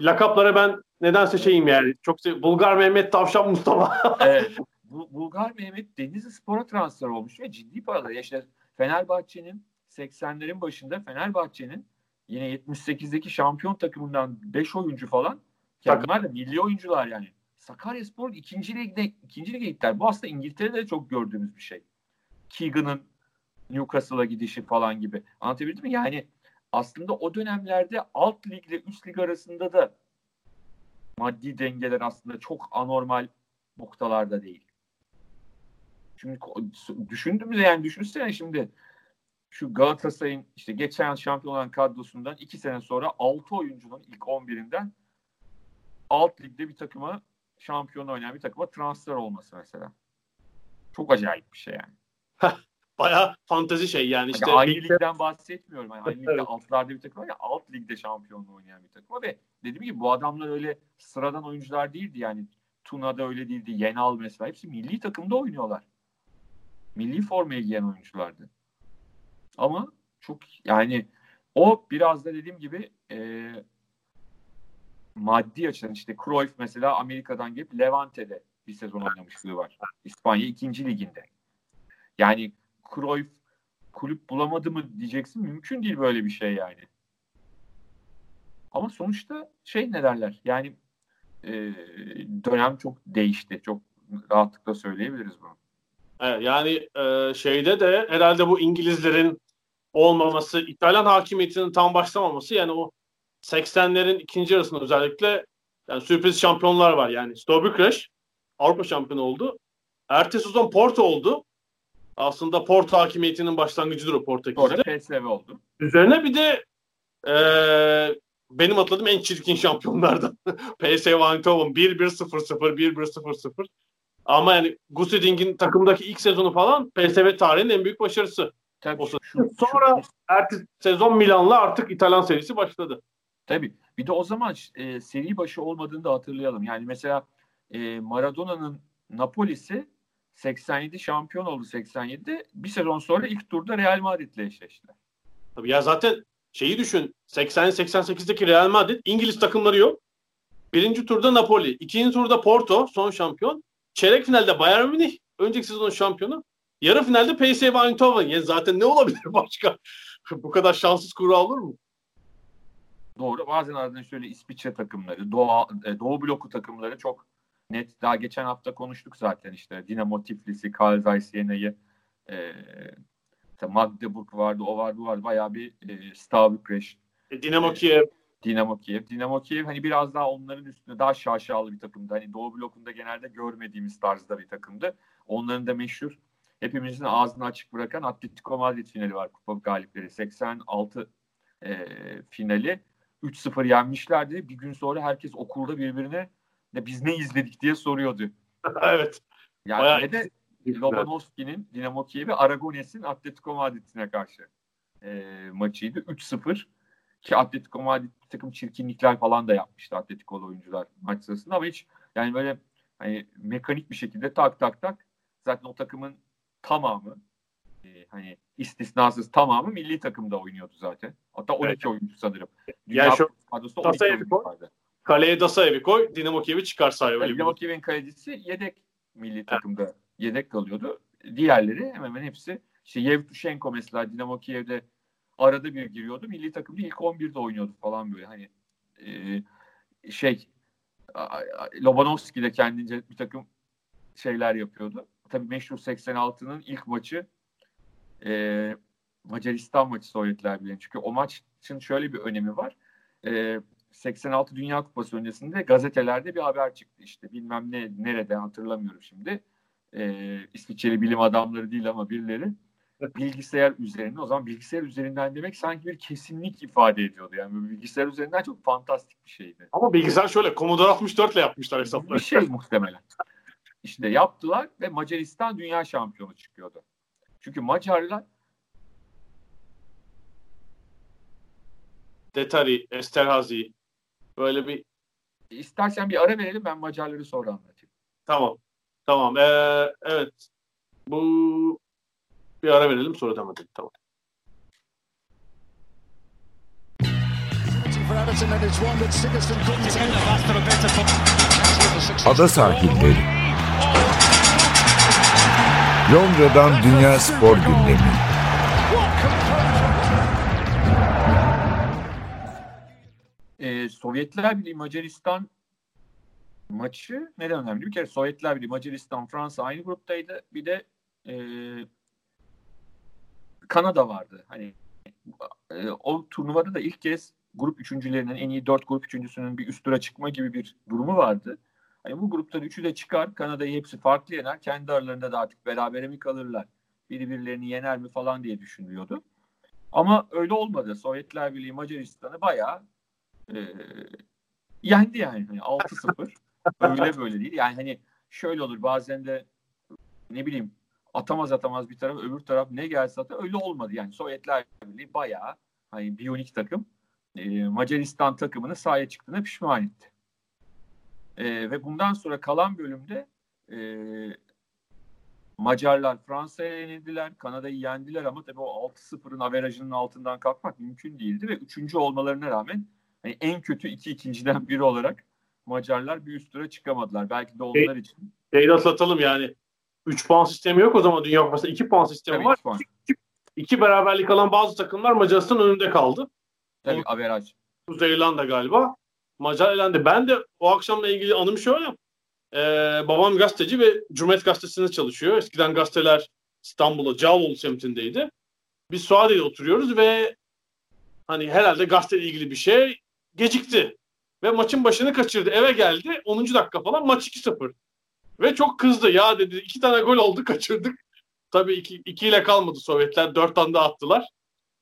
lakaplara ben nedense şeyim yani. Çok sev- Bulgar Mehmet Tavşan Mustafa. Evet. Bu, Bulgar Mehmet Denizli Spor'a transfer olmuş ve ciddi paralar. Ya işte Fenerbahçe'nin 80'lerin başında Fenerbahçe'nin yine 78'deki şampiyon takımından 5 oyuncu falan. Ya bunlar da milli oyuncular yani. Sakaryaspor ikinci ligde ikinci lige gittiler. Bu aslında İngiltere'de de çok gördüğümüz bir şey. Keegan'ın Newcastle'a gidişi falan gibi. Anlatabildim mi? Yani aslında o dönemlerde alt ligle üst lig arasında da maddi dengeler aslında çok anormal noktalarda değil. Şimdi düşündüğümüzde yani düşünsene şimdi şu Galatasaray'ın işte geçen yıl şampiyon olan kadrosundan iki sene sonra 6 oyuncunun ilk 11'inden alt ligde bir takıma şampiyon oynayan bir takıma transfer olması mesela. Çok acayip bir şey yani. Baya fantezi şey yani işte. Yani aynı ligde- ligden bahsetmiyorum. Yani aynı ligde Evet. altlarda bir takım var ya alt ligde şampiyonluğu oynayan bir takım. Ve dediğim gibi bu adamlar öyle sıradan oyuncular değildi yani. Tuna'da öyle değildi. Yenal mesela. Hepsi milli takımda oynuyorlar. Milli formayı giyen oyunculardı. Ama çok yani o biraz da dediğim gibi e, maddi açıdan işte Cruyff mesela Amerika'dan gelip Levante'de bir sezon oynamışlığı var. İspanya ikinci liginde. Yani Cruyff kulüp bulamadı mı diyeceksin. Mümkün değil böyle bir şey yani. Ama sonuçta şey ne derler yani e, dönem çok değişti. Çok rahatlıkla söyleyebiliriz bunu. Evet, yani e, şeyde de herhalde bu İngilizlerin olmaması, İtalyan hakimiyetinin tam başlamaması yani o 80'lerin ikinci yarısında özellikle yani sürpriz şampiyonlar var. Yani Stoke Avrupa şampiyonu oldu. Ertesi sezon Porto oldu. Aslında Porto hakimiyetinin başlangıcıdır o Portekiz'de. Sonra PSV oldu. Üzerine bir de e, benim hatırladığım en çirkin şampiyonlardan. PSV Eindhoven 1-1-0-0, 1-1-0-0. Ama yani Guseding'in takımdaki ilk sezonu falan PSV tarihinin en büyük başarısı. Tabii O şu, Sonra şu, ertesi sezon Milan'la artık İtalyan serisi başladı. Tabii. Bir de o zaman e, seri başı olmadığını da hatırlayalım. Yani mesela e, Maradona'nın Napoli'si 87 şampiyon oldu 87. Bir sezon sonra ilk turda Real Madrid'le eşleştiler. Tabii ya zaten şeyi düşün. 80-88'deki Real Madrid İngiliz takımları yok. Birinci turda Napoli. ikinci turda Porto son şampiyon. Çeyrek finalde Bayern Münih. Önceki sezonun şampiyonu. Yarı finalde PSV Eindhoven. Yani zaten ne olabilir başka? Bu kadar şanssız kura olur mu? Doğru. Bazen ardından şöyle İsviçre takımları, Doğu, e, Doğu bloku takımları çok net. Daha geçen hafta konuştuk zaten işte. Dinamo Tiflis'i, Karl Zeiss Yene'yi, e, Magdeburg vardı, o vardı, bu vardı. Bayağı bir e, Stav Bükreş, E, Dinamo Kiev. Dinamo Kiev. Dinamo Kiev hani biraz daha onların üstünde daha şaşalı bir takımdı. Hani Doğu blokunda genelde görmediğimiz tarzda bir takımdı. Onların da meşhur hepimizin ağzını açık bırakan Atletico Madrid finali var kupa galipleri. 86 e, finali 3-0 yenmişlerdi. Bir gün sonra herkes okulda birbirine de biz ne izledik diye soruyordu. evet. Yani Bayağı ve de Lobanovski'nin Dinamo Kiev'i Aragones'in Atletico Madrid'ine karşı e, maçıydı. 3-0 ki Atletico Madrid takım çirkinlikler falan da yapmıştı Atletico'lu oyuncular maç sırasında ama hiç yani böyle hani mekanik bir şekilde tak tak tak zaten o takımın tamamı e, hani istisnasız tamamı milli takımda oynuyordu zaten. Hatta 12 Evet. oyuncu sanırım. Yani şu- kadrosu Tasaya 12 bir koy. Kaleye Dasaev'i koy. Dinamo Kiev'i çıkar sahaya. Bir Dinamo Kiev'in kalecisi yedek milli takımda yedek kalıyordu. Diğerleri hemen hemen hepsi işte Yevtushenko mesela Dinamo Kiev'de arada bir giriyordu. Milli takımda ilk 11'de oynuyordu falan böyle hani e, şey Lobanovski de kendince bir takım şeyler yapıyordu. Tabii meşhur 86'nın ilk maçı e, Macaristan maçı Sovyetler Birliği. Çünkü o maçın şöyle bir önemi var. E, 86 Dünya Kupası öncesinde gazetelerde bir haber çıktı işte bilmem ne nerede hatırlamıyorum şimdi. E, İsviçreli bilim adamları değil ama birileri bilgisayar üzerinde o zaman bilgisayar üzerinden demek sanki bir kesinlik ifade ediyordu. Yani bilgisayar üzerinden çok fantastik bir şeydi. Ama bilgisayar şöyle Commodore 64 ile yapmışlar Bir hesapları. şey muhtemelen. İşte yaptılar ve Macaristan dünya şampiyonu çıkıyordu. Çünkü Macarlar Detari, Esterhazy. Böyle bir istersen bir ara verelim ben Macarları sonra anlatayım. tamam. Tamam. Ee, evet. Bu bir ara verelim sonra devam edelim. Tamam. Ada sahilleri. Londra'dan Dünya Spor Gündemi. Ee, Sovyetler Birliği Macaristan maçı neden önemli? Bir kere Sovyetler Birliği Macaristan Fransa aynı gruptaydı. Bir de e, Kanada vardı. Hani e, o turnuvada da ilk kez grup üçüncülerinin en iyi dört grup üçüncüsünün bir üst tura çıkma gibi bir durumu vardı. Hani bu gruptan üçü de çıkar. Kanada'yı hepsi farklı yener. Kendi aralarında da artık berabere mi kalırlar? Biri birilerini yener mi falan diye düşünülüyordu. Ama öyle olmadı. Sovyetler Birliği Macaristan'ı bayağı e, yendi yani. Hani 6-0. öyle böyle değil. Yani hani şöyle olur bazen de ne bileyim atamaz atamaz bir taraf öbür taraf ne gelse atar. Öyle olmadı yani. Sovyetler Birliği bayağı hani biyonik takım e, Macaristan takımını sahaya çıktığına pişman etti. E, ve bundan sonra kalan bölümde e, Macarlar Fransa'ya yenildiler. Kanada'yı yendiler ama tabii o 6-0'ın averajının altından kalkmak mümkün değildi ve üçüncü olmalarına rağmen hani en kötü iki ikinciden biri olarak Macarlar bir üst tura çıkamadılar. Belki de onlar için. Şeyi atlatalım yani. 3 puan sistemi yok o zaman Dünya Kupası'nda 2 puan sistemi Tabii var. iki puan. 2 beraberlik alan bazı takımlar Macaristan önünde kaldı. Tabii averaj. Kuzey İrlanda galiba. Macar elendi. Ben de o akşamla ilgili anım şöyle. Ee, babam gazeteci ve Cumhuriyet Gazetesi'nde çalışıyor. Eskiden gazeteler İstanbul'da Cağaloğlu semtindeydi. Biz Suadiye'de oturuyoruz ve hani herhalde gazeteyle ilgili bir şey gecikti. Ve maçın başını kaçırdı. Eve geldi. 10. dakika falan maç 2-0. Ve çok kızdı. Ya dedi iki tane gol oldu kaçırdık. Tabii iki, iki ile kalmadı Sovyetler. Dört tane de attılar.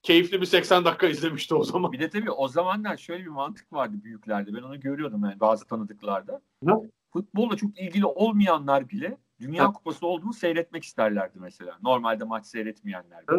Keyifli bir 80 dakika izlemişti o zaman. Bir de tabii o zamanlar şöyle bir mantık vardı büyüklerde. Ben onu görüyordum yani bazı tanıdıklarda. Ne? Futbolla çok ilgili olmayanlar bile Dünya Kupası olduğunu seyretmek isterlerdi mesela. Normalde maç seyretmeyenler bile.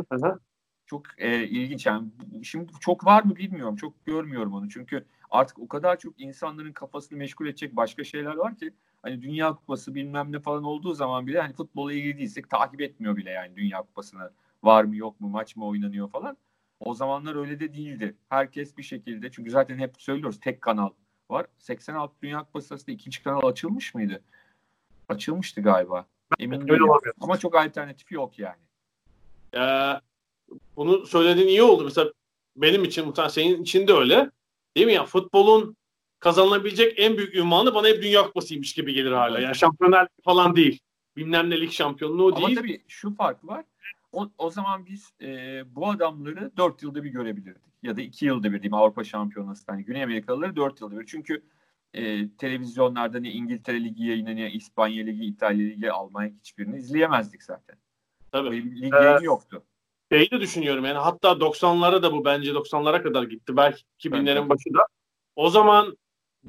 Çok e, ilginç yani. Şimdi çok var mı bilmiyorum. Çok görmüyorum onu. Çünkü artık o kadar çok insanların kafasını meşgul edecek başka şeyler var ki hani Dünya Kupası bilmem ne falan olduğu zaman bile hani futbola ilgili değilsek takip etmiyor bile yani Dünya Kupası'na var mı yok mu maç mı oynanıyor falan. O zamanlar öyle de değildi. Herkes bir şekilde çünkü zaten hep söylüyoruz tek kanal var. 86 Dünya Kupası sırasında ikinci kanal açılmış mıydı? Açılmıştı galiba. Emin değilim. Ama çok alternatif yok yani. Ee, bunu söylediğin iyi oldu. Mesela benim için muhtemelen senin için de öyle. Değil mi ya? Futbolun kazanılabilecek en büyük ünvanı bana hep Dünya Kupası'ymış gibi gelir hala. Yani şampiyonlar falan değil. Bilmem ne lig şampiyonluğu Ama değil. Ama tabii şu fark var. O, o zaman biz e, bu adamları 4 yılda bir görebilirdik. Ya da 2 yılda bir diyeyim Avrupa Şampiyonası. Yani Güney Amerikalıları 4 yılda bir. Çünkü e, televizyonlarda ne İngiltere Ligi yayınlanıyor, İspanya Ligi, İtalya Ligi, Almanya hiçbirini izleyemezdik zaten. Tabii. Lig yayını yoktu. Şeyi de düşünüyorum yani hatta 90'lara da bu bence 90'lara kadar gitti. Belki 2000'lerin başında. O zaman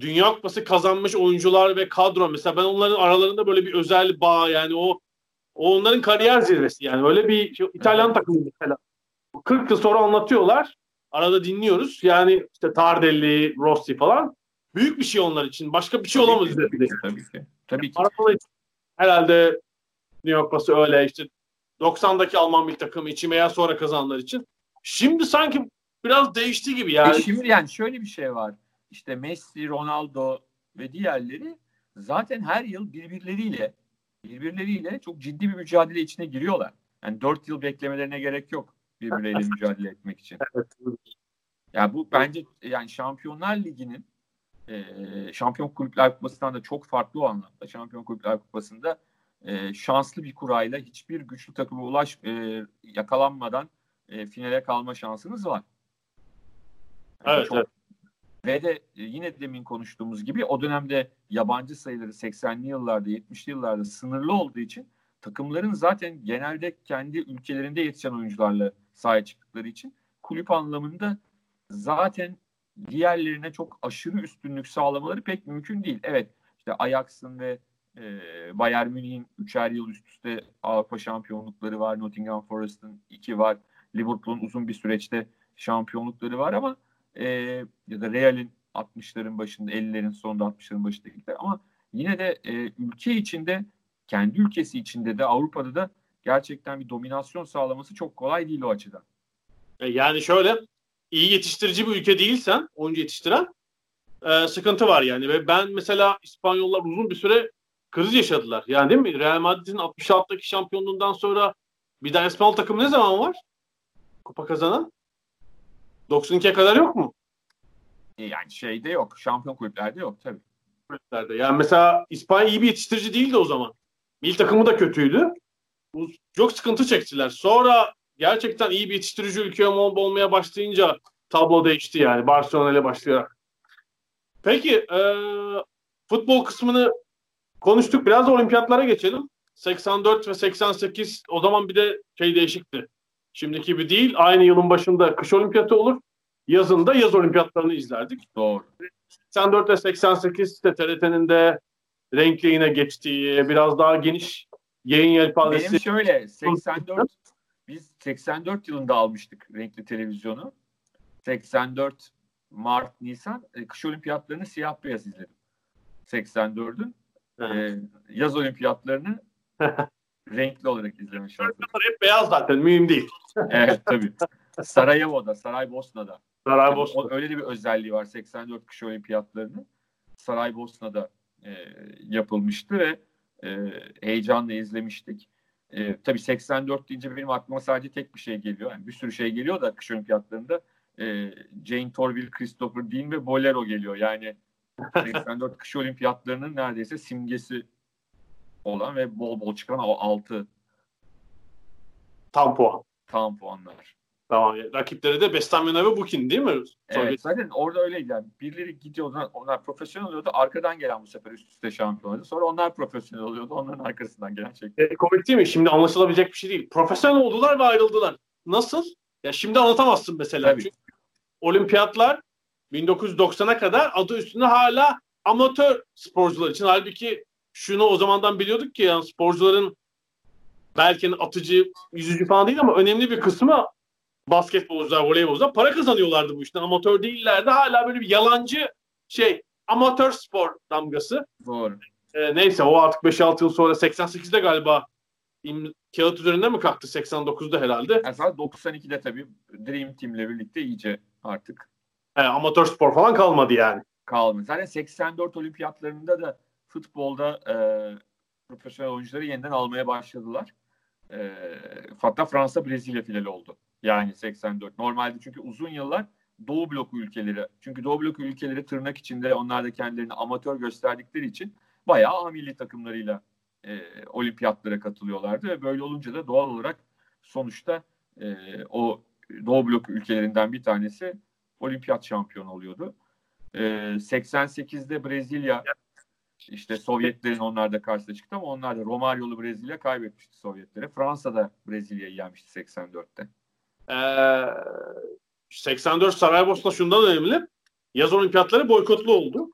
Dünya Kupası kazanmış oyuncular ve kadro mesela ben onların aralarında böyle bir özel bağ yani o, o onların kariyer zirvesi yani öyle bir şey, İtalyan takımı mesela 40 yıl sonra anlatıyorlar arada dinliyoruz yani işte Tardelli, Rossi falan büyük bir şey onlar için başka bir şey tabii olamaz. Ki, tabii, ki, tabii ki. Tabii ki. Herhalde Dünya Kupası öyle işte 90'daki Alman milli takımı için veya sonra kazananlar için. Şimdi sanki biraz değişti gibi yani. E şimdi yani şöyle bir şey var işte Messi, Ronaldo ve diğerleri zaten her yıl birbirleriyle birbirleriyle çok ciddi bir mücadele içine giriyorlar. Yani dört yıl beklemelerine gerek yok birbirleriyle mücadele etmek için. Evet. Yani bu bence yani Şampiyonlar Ligi'nin e, Şampiyon Kulüpler Kupası'ndan da çok farklı o anlamda. Şampiyon Kulüpler Kupası'nda e, şanslı bir kurayla hiçbir güçlü takıma ulaş e, yakalanmadan e, finale kalma şansınız var. Yani evet, çok, evet. Ve de e, yine demin konuştuğumuz gibi o dönemde yabancı sayıları 80'li yıllarda 70'li yıllarda sınırlı olduğu için takımların zaten genelde kendi ülkelerinde yetişen oyuncularla sahaya çıktıkları için kulüp anlamında zaten diğerlerine çok aşırı üstünlük sağlamaları pek mümkün değil. Evet işte Ajax'ın ve e, Bayern Münih'in üçer yıl üst üste Avrupa şampiyonlukları var. Nottingham Forest'ın iki var. Liverpool'un uzun bir süreçte şampiyonlukları var ama e, ya da Real'in 60'ların başında 50'lerin sonunda 60'ların başında gittiler ama yine de e, ülke içinde kendi ülkesi içinde de Avrupa'da da gerçekten bir dominasyon sağlaması çok kolay değil o açıdan. E, yani şöyle iyi yetiştirici bir ülke değilsen oyuncu yetiştiren e, sıkıntı var yani ve ben mesela İspanyollar uzun bir süre kriz yaşadılar. Yani değil mi? Real Madrid'in 66'daki şampiyonluğundan sonra bir daha İspanyol takımı ne zaman var? Kupa kazanan? 92'ye kadar yok mu? E, yani şeyde yok. Şampiyon kulüplerde yok tabii. Kulüplerde. Yani mesela İspanya iyi bir yetiştirici değildi o zaman. Milli takımı da kötüydü. Çok sıkıntı çektiler. Sonra gerçekten iyi bir yetiştirici ülke olmaya başlayınca tablo değişti yani. Barcelona ile başlayarak. Peki e, futbol kısmını konuştuk. Biraz da olimpiyatlara geçelim. 84 ve 88 o zaman bir de şey değişikti. Şimdiki gibi değil. Aynı yılın başında kış olimpiyatı olur. Yazında yaz olimpiyatlarını izlerdik. Doğru. 84 ve 88 de TRT'nin de renkli yine geçtiği biraz daha geniş yayın yelpazesi. Benim şöyle 84 biz 84 yılında almıştık renkli televizyonu. 84 Mart, Nisan e, kış olimpiyatlarını siyah beyaz izledim. 84'ün. Ee, yaz olimpiyatlarını renkli olarak izleme şansı. Hep beyaz zaten mühim değil. evet tabii. Sarajevo'da, Saraybosna'da. Saraybosna. Yani öyle de bir özelliği var 84 kış olimpiyatlarını. Saraybosna'da e, yapılmıştı ve e, heyecanla izlemiştik. E, tabii 84 deyince benim aklıma sadece tek bir şey geliyor. Yani bir sürü şey geliyor da kış olimpiyatlarında. e, Jane Torville, Christopher Dean ve Bolero geliyor. Yani 84 kış olimpiyatlarının neredeyse simgesi olan ve bol bol çıkan o 6 Tam puan. tam puanlar. Tamam. Rakipleri de Bestamyona ve Bukin değil mi? Evet zaten orada öyleydi yani. Birileri gidiyor onlar, onlar profesyonel oluyordu. Arkadan gelen bu sefer üst üste şampiyon oldu. Sonra onlar profesyonel oluyordu. Onların arkasından gelen şey. E, komik değil mi? Şimdi anlaşılabilecek bir şey değil. Profesyonel oldular ve ayrıldılar. Nasıl? Ya şimdi anlatamazsın mesela. Tabii. Çünkü olimpiyatlar 1990'a kadar adı üstünde hala amatör sporcular için. Halbuki şunu o zamandan biliyorduk ki yani sporcuların belki atıcı, yüzücü falan değil ama önemli bir kısmı basketbolcular, voleybolcular para kazanıyorlardı bu işten. Amatör değillerdi. Hala böyle bir yalancı şey amatör spor damgası. Doğru. E, neyse o artık 5-6 yıl sonra 88'de galiba im- kağıt üzerinde mi kalktı? 89'da herhalde. Sonra 92'de tabii Dream Team'le birlikte iyice artık E, amatör spor falan kalmadı yani. kalmadı. Zaten 84 olimpiyatlarında da futbolda e, profesyonel oyuncuları yeniden almaya başladılar. E, hatta Fransa Brezilya finali oldu. Yani 84. Normalde çünkü uzun yıllar Doğu bloku ülkeleri. Çünkü Doğu bloku ülkeleri tırnak içinde onlar da kendilerini amatör gösterdikleri için bayağı A milli takımlarıyla e, olimpiyatlara katılıyorlardı ve böyle olunca da doğal olarak sonuçta e, o Doğu bloku ülkelerinden bir tanesi olimpiyat şampiyonu oluyordu. E, 88'de Brezilya işte Sovyetlerin onlar da karşısına çıktı ama onlar da Romario'lu Brezilya kaybetmişti Sovyetlere. Fransa da Brezilya'yı yenmişti 84'te. E, 84 Saraybosna şundan önemli. Yaz olimpiyatları boykotlu oldu.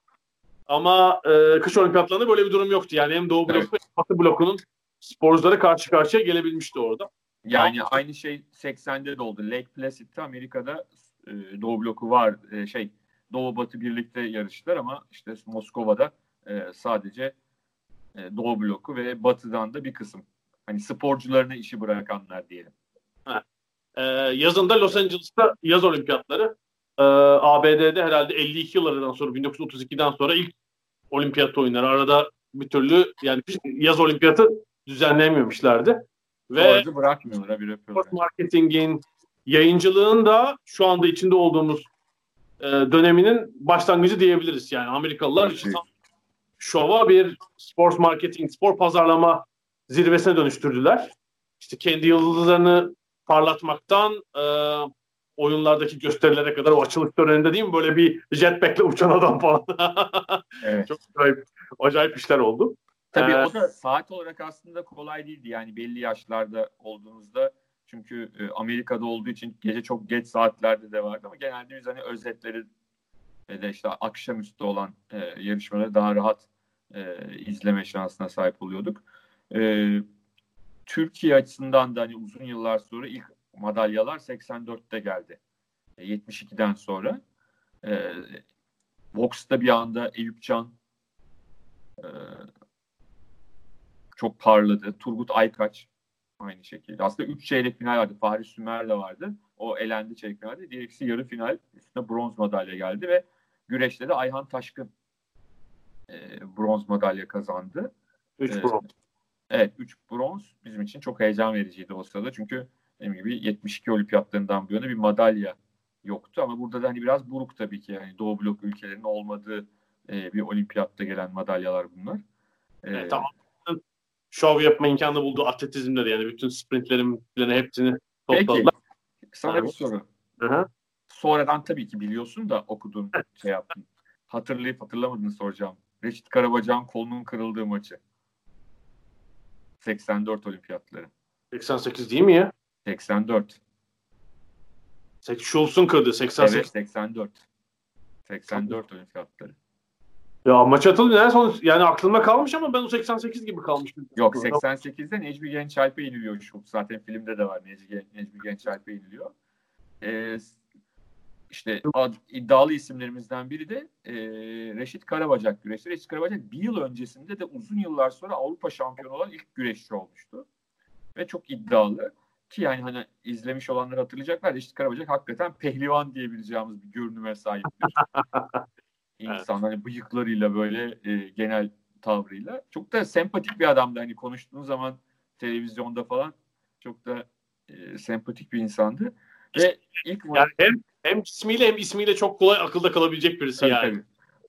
Ama e, kış olimpiyatlarında böyle bir durum yoktu. Yani hem Doğu bloku Evet. hem Batı blokunun sporcuları karşı karşıya gelebilmişti orada. Yani aynı şey 80'de de oldu. Lake Placid'de Amerika'da e, Doğu bloku var. E, şey Doğu Batı birlikte yarıştılar ama işte Moskova'da e, sadece e, Doğu bloku ve Batı'dan da bir kısım. Hani sporcularına işi bırakanlar diyelim. E, yazında Los Angeles'ta yaz olimpiyatları. E, ABD'de herhalde 52 yıllardan sonra 1932'den sonra ilk olimpiyat oyunları. Arada bir türlü yani yaz olimpiyatı düzenleyememişlerdi. Ve Orada bırakmıyorlar ha bir yapıyorlar. marketingin, yayıncılığın da şu anda içinde olduğumuz e, döneminin başlangıcı diyebiliriz. Yani Amerikalılar için şova bir spor marketing, spor pazarlama zirvesine dönüştürdüler. İşte kendi yıldızlarını parlatmaktan e, oyunlardaki gösterilere kadar o açılık töreninde değil mi? Böyle bir jetpack'le uçan adam falan. Evet. Çok acayip, acayip işler oldu. Tabii Ee, o da saat olarak aslında kolay değildi yani belli yaşlarda olduğunuzda çünkü e, Amerika'da olduğu için gece çok geç saatlerde de vardı ama genelde biz hani özetleri ve de işte akşamüstü olan e, yarışmaları daha rahat e, izleme şansına sahip oluyorduk. E, Türkiye açısından da hani uzun yıllar sonra ilk madalyalar 84'te geldi. E, 72'den sonra. E, Boks'ta bir anda Eyüp Can e, çok parladı. Turgut Aykaç aynı şekilde. Aslında 3 çeyrek final vardı. Fahri Sümer de vardı. O elendi çeyrek finalde. Diğer yarı final. Üstüne bronz madalya geldi ve güreşte de Ayhan Taşkın e, bronz madalya kazandı. 3 Evet. pro. Evet 3 bronz bizim için çok heyecan vericiydi o sırada. Çünkü dediğim gibi 72 olimpiyatlarından bu yana bir madalya yoktu. Ama burada da hani biraz buruk tabii ki. Yani Doğu blok ülkelerinin olmadığı e, bir olimpiyatta gelen madalyalar bunlar. E, Evet, tamam. Şov yapma imkanı buldu atletizmde de yani bütün sprintlerin hepsini Peki topladılar. sana bir soru. Hı hı. Sonradan tabii ki biliyorsun da okudun şey yaptın. Hatırlayıp hatırlamadığını soracağım. Reşit Karabacak'ın kolunun kırıldığı maçı. 84 olimpiyatları. 88 değil mi ya? 84. Sek- Schultz'un kırdı 88. Evet 84. 84 olimpiyatları. Ya maç atıldı en son yani aklımda kalmış ama ben o 88 gibi kalmıştım. Yok 88'de Necmi Gençalp'e yeniliyor şu. Zaten filmde de var Necmi, Necmi Gençalp'e yeniliyor. Ee, işte ad- iddialı isimlerimizden biri de e, Reşit Karabacak güreşçi. Reşit Karabacak bir yıl öncesinde de uzun yıllar sonra Avrupa şampiyonu olan ilk güreşçi olmuştu. Ve çok iddialı. Ki yani hani izlemiş olanlar hatırlayacaklar. Reşit Karabacak hakikaten pehlivan diyebileceğimiz bir görünüme sahip bir insan. Hani bıyıklarıyla böyle e, genel tavrıyla. Çok da sempatik bir adamdı. Hani konuştuğun zaman televizyonda falan çok da e, sempatik bir insandı. Ve ilk Yani hem hem cismiyle hem ismiyle çok kolay akılda kalabilecek birisi tabii, yani. Tabii.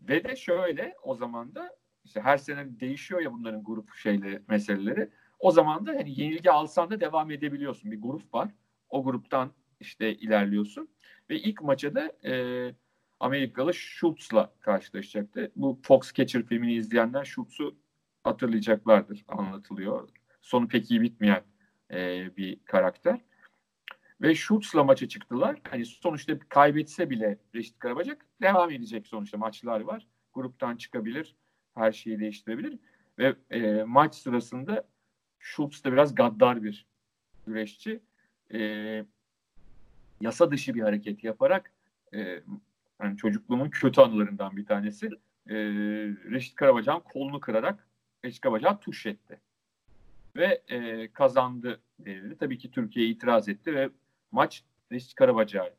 Ve de şöyle o zaman da işte her sene değişiyor ya bunların grup şeyleri meseleleri. O zaman da hani yenilgi alsan da devam edebiliyorsun. Bir grup var. O gruptan işte ilerliyorsun. Ve ilk maça da e, Amerikalı Schultz'la karşılaşacaktı. Bu Fox Catcher filmini izleyenler Schultz'u hatırlayacaklardır. Anlatılıyor. Sonu pek iyi bitmeyen e, bir karakter. Ve Schultz'la maça çıktılar. Hani sonuçta kaybetse bile Reşit Karabacak devam edecek sonuçta maçlar var. Gruptan çıkabilir. Her şeyi değiştirebilir. Ve e, maç sırasında Schultz da biraz gaddar bir güreşçi. E, yasa dışı bir hareket yaparak e, yani çocukluğumun kötü anılarından bir tanesi. E, Reşit Karabacak'ın kolunu kırarak Reşit Karabacak'a tuş etti. Ve e, kazandı denildi. Tabii ki Türkiye itiraz etti ve maç Reşit Karabacak'a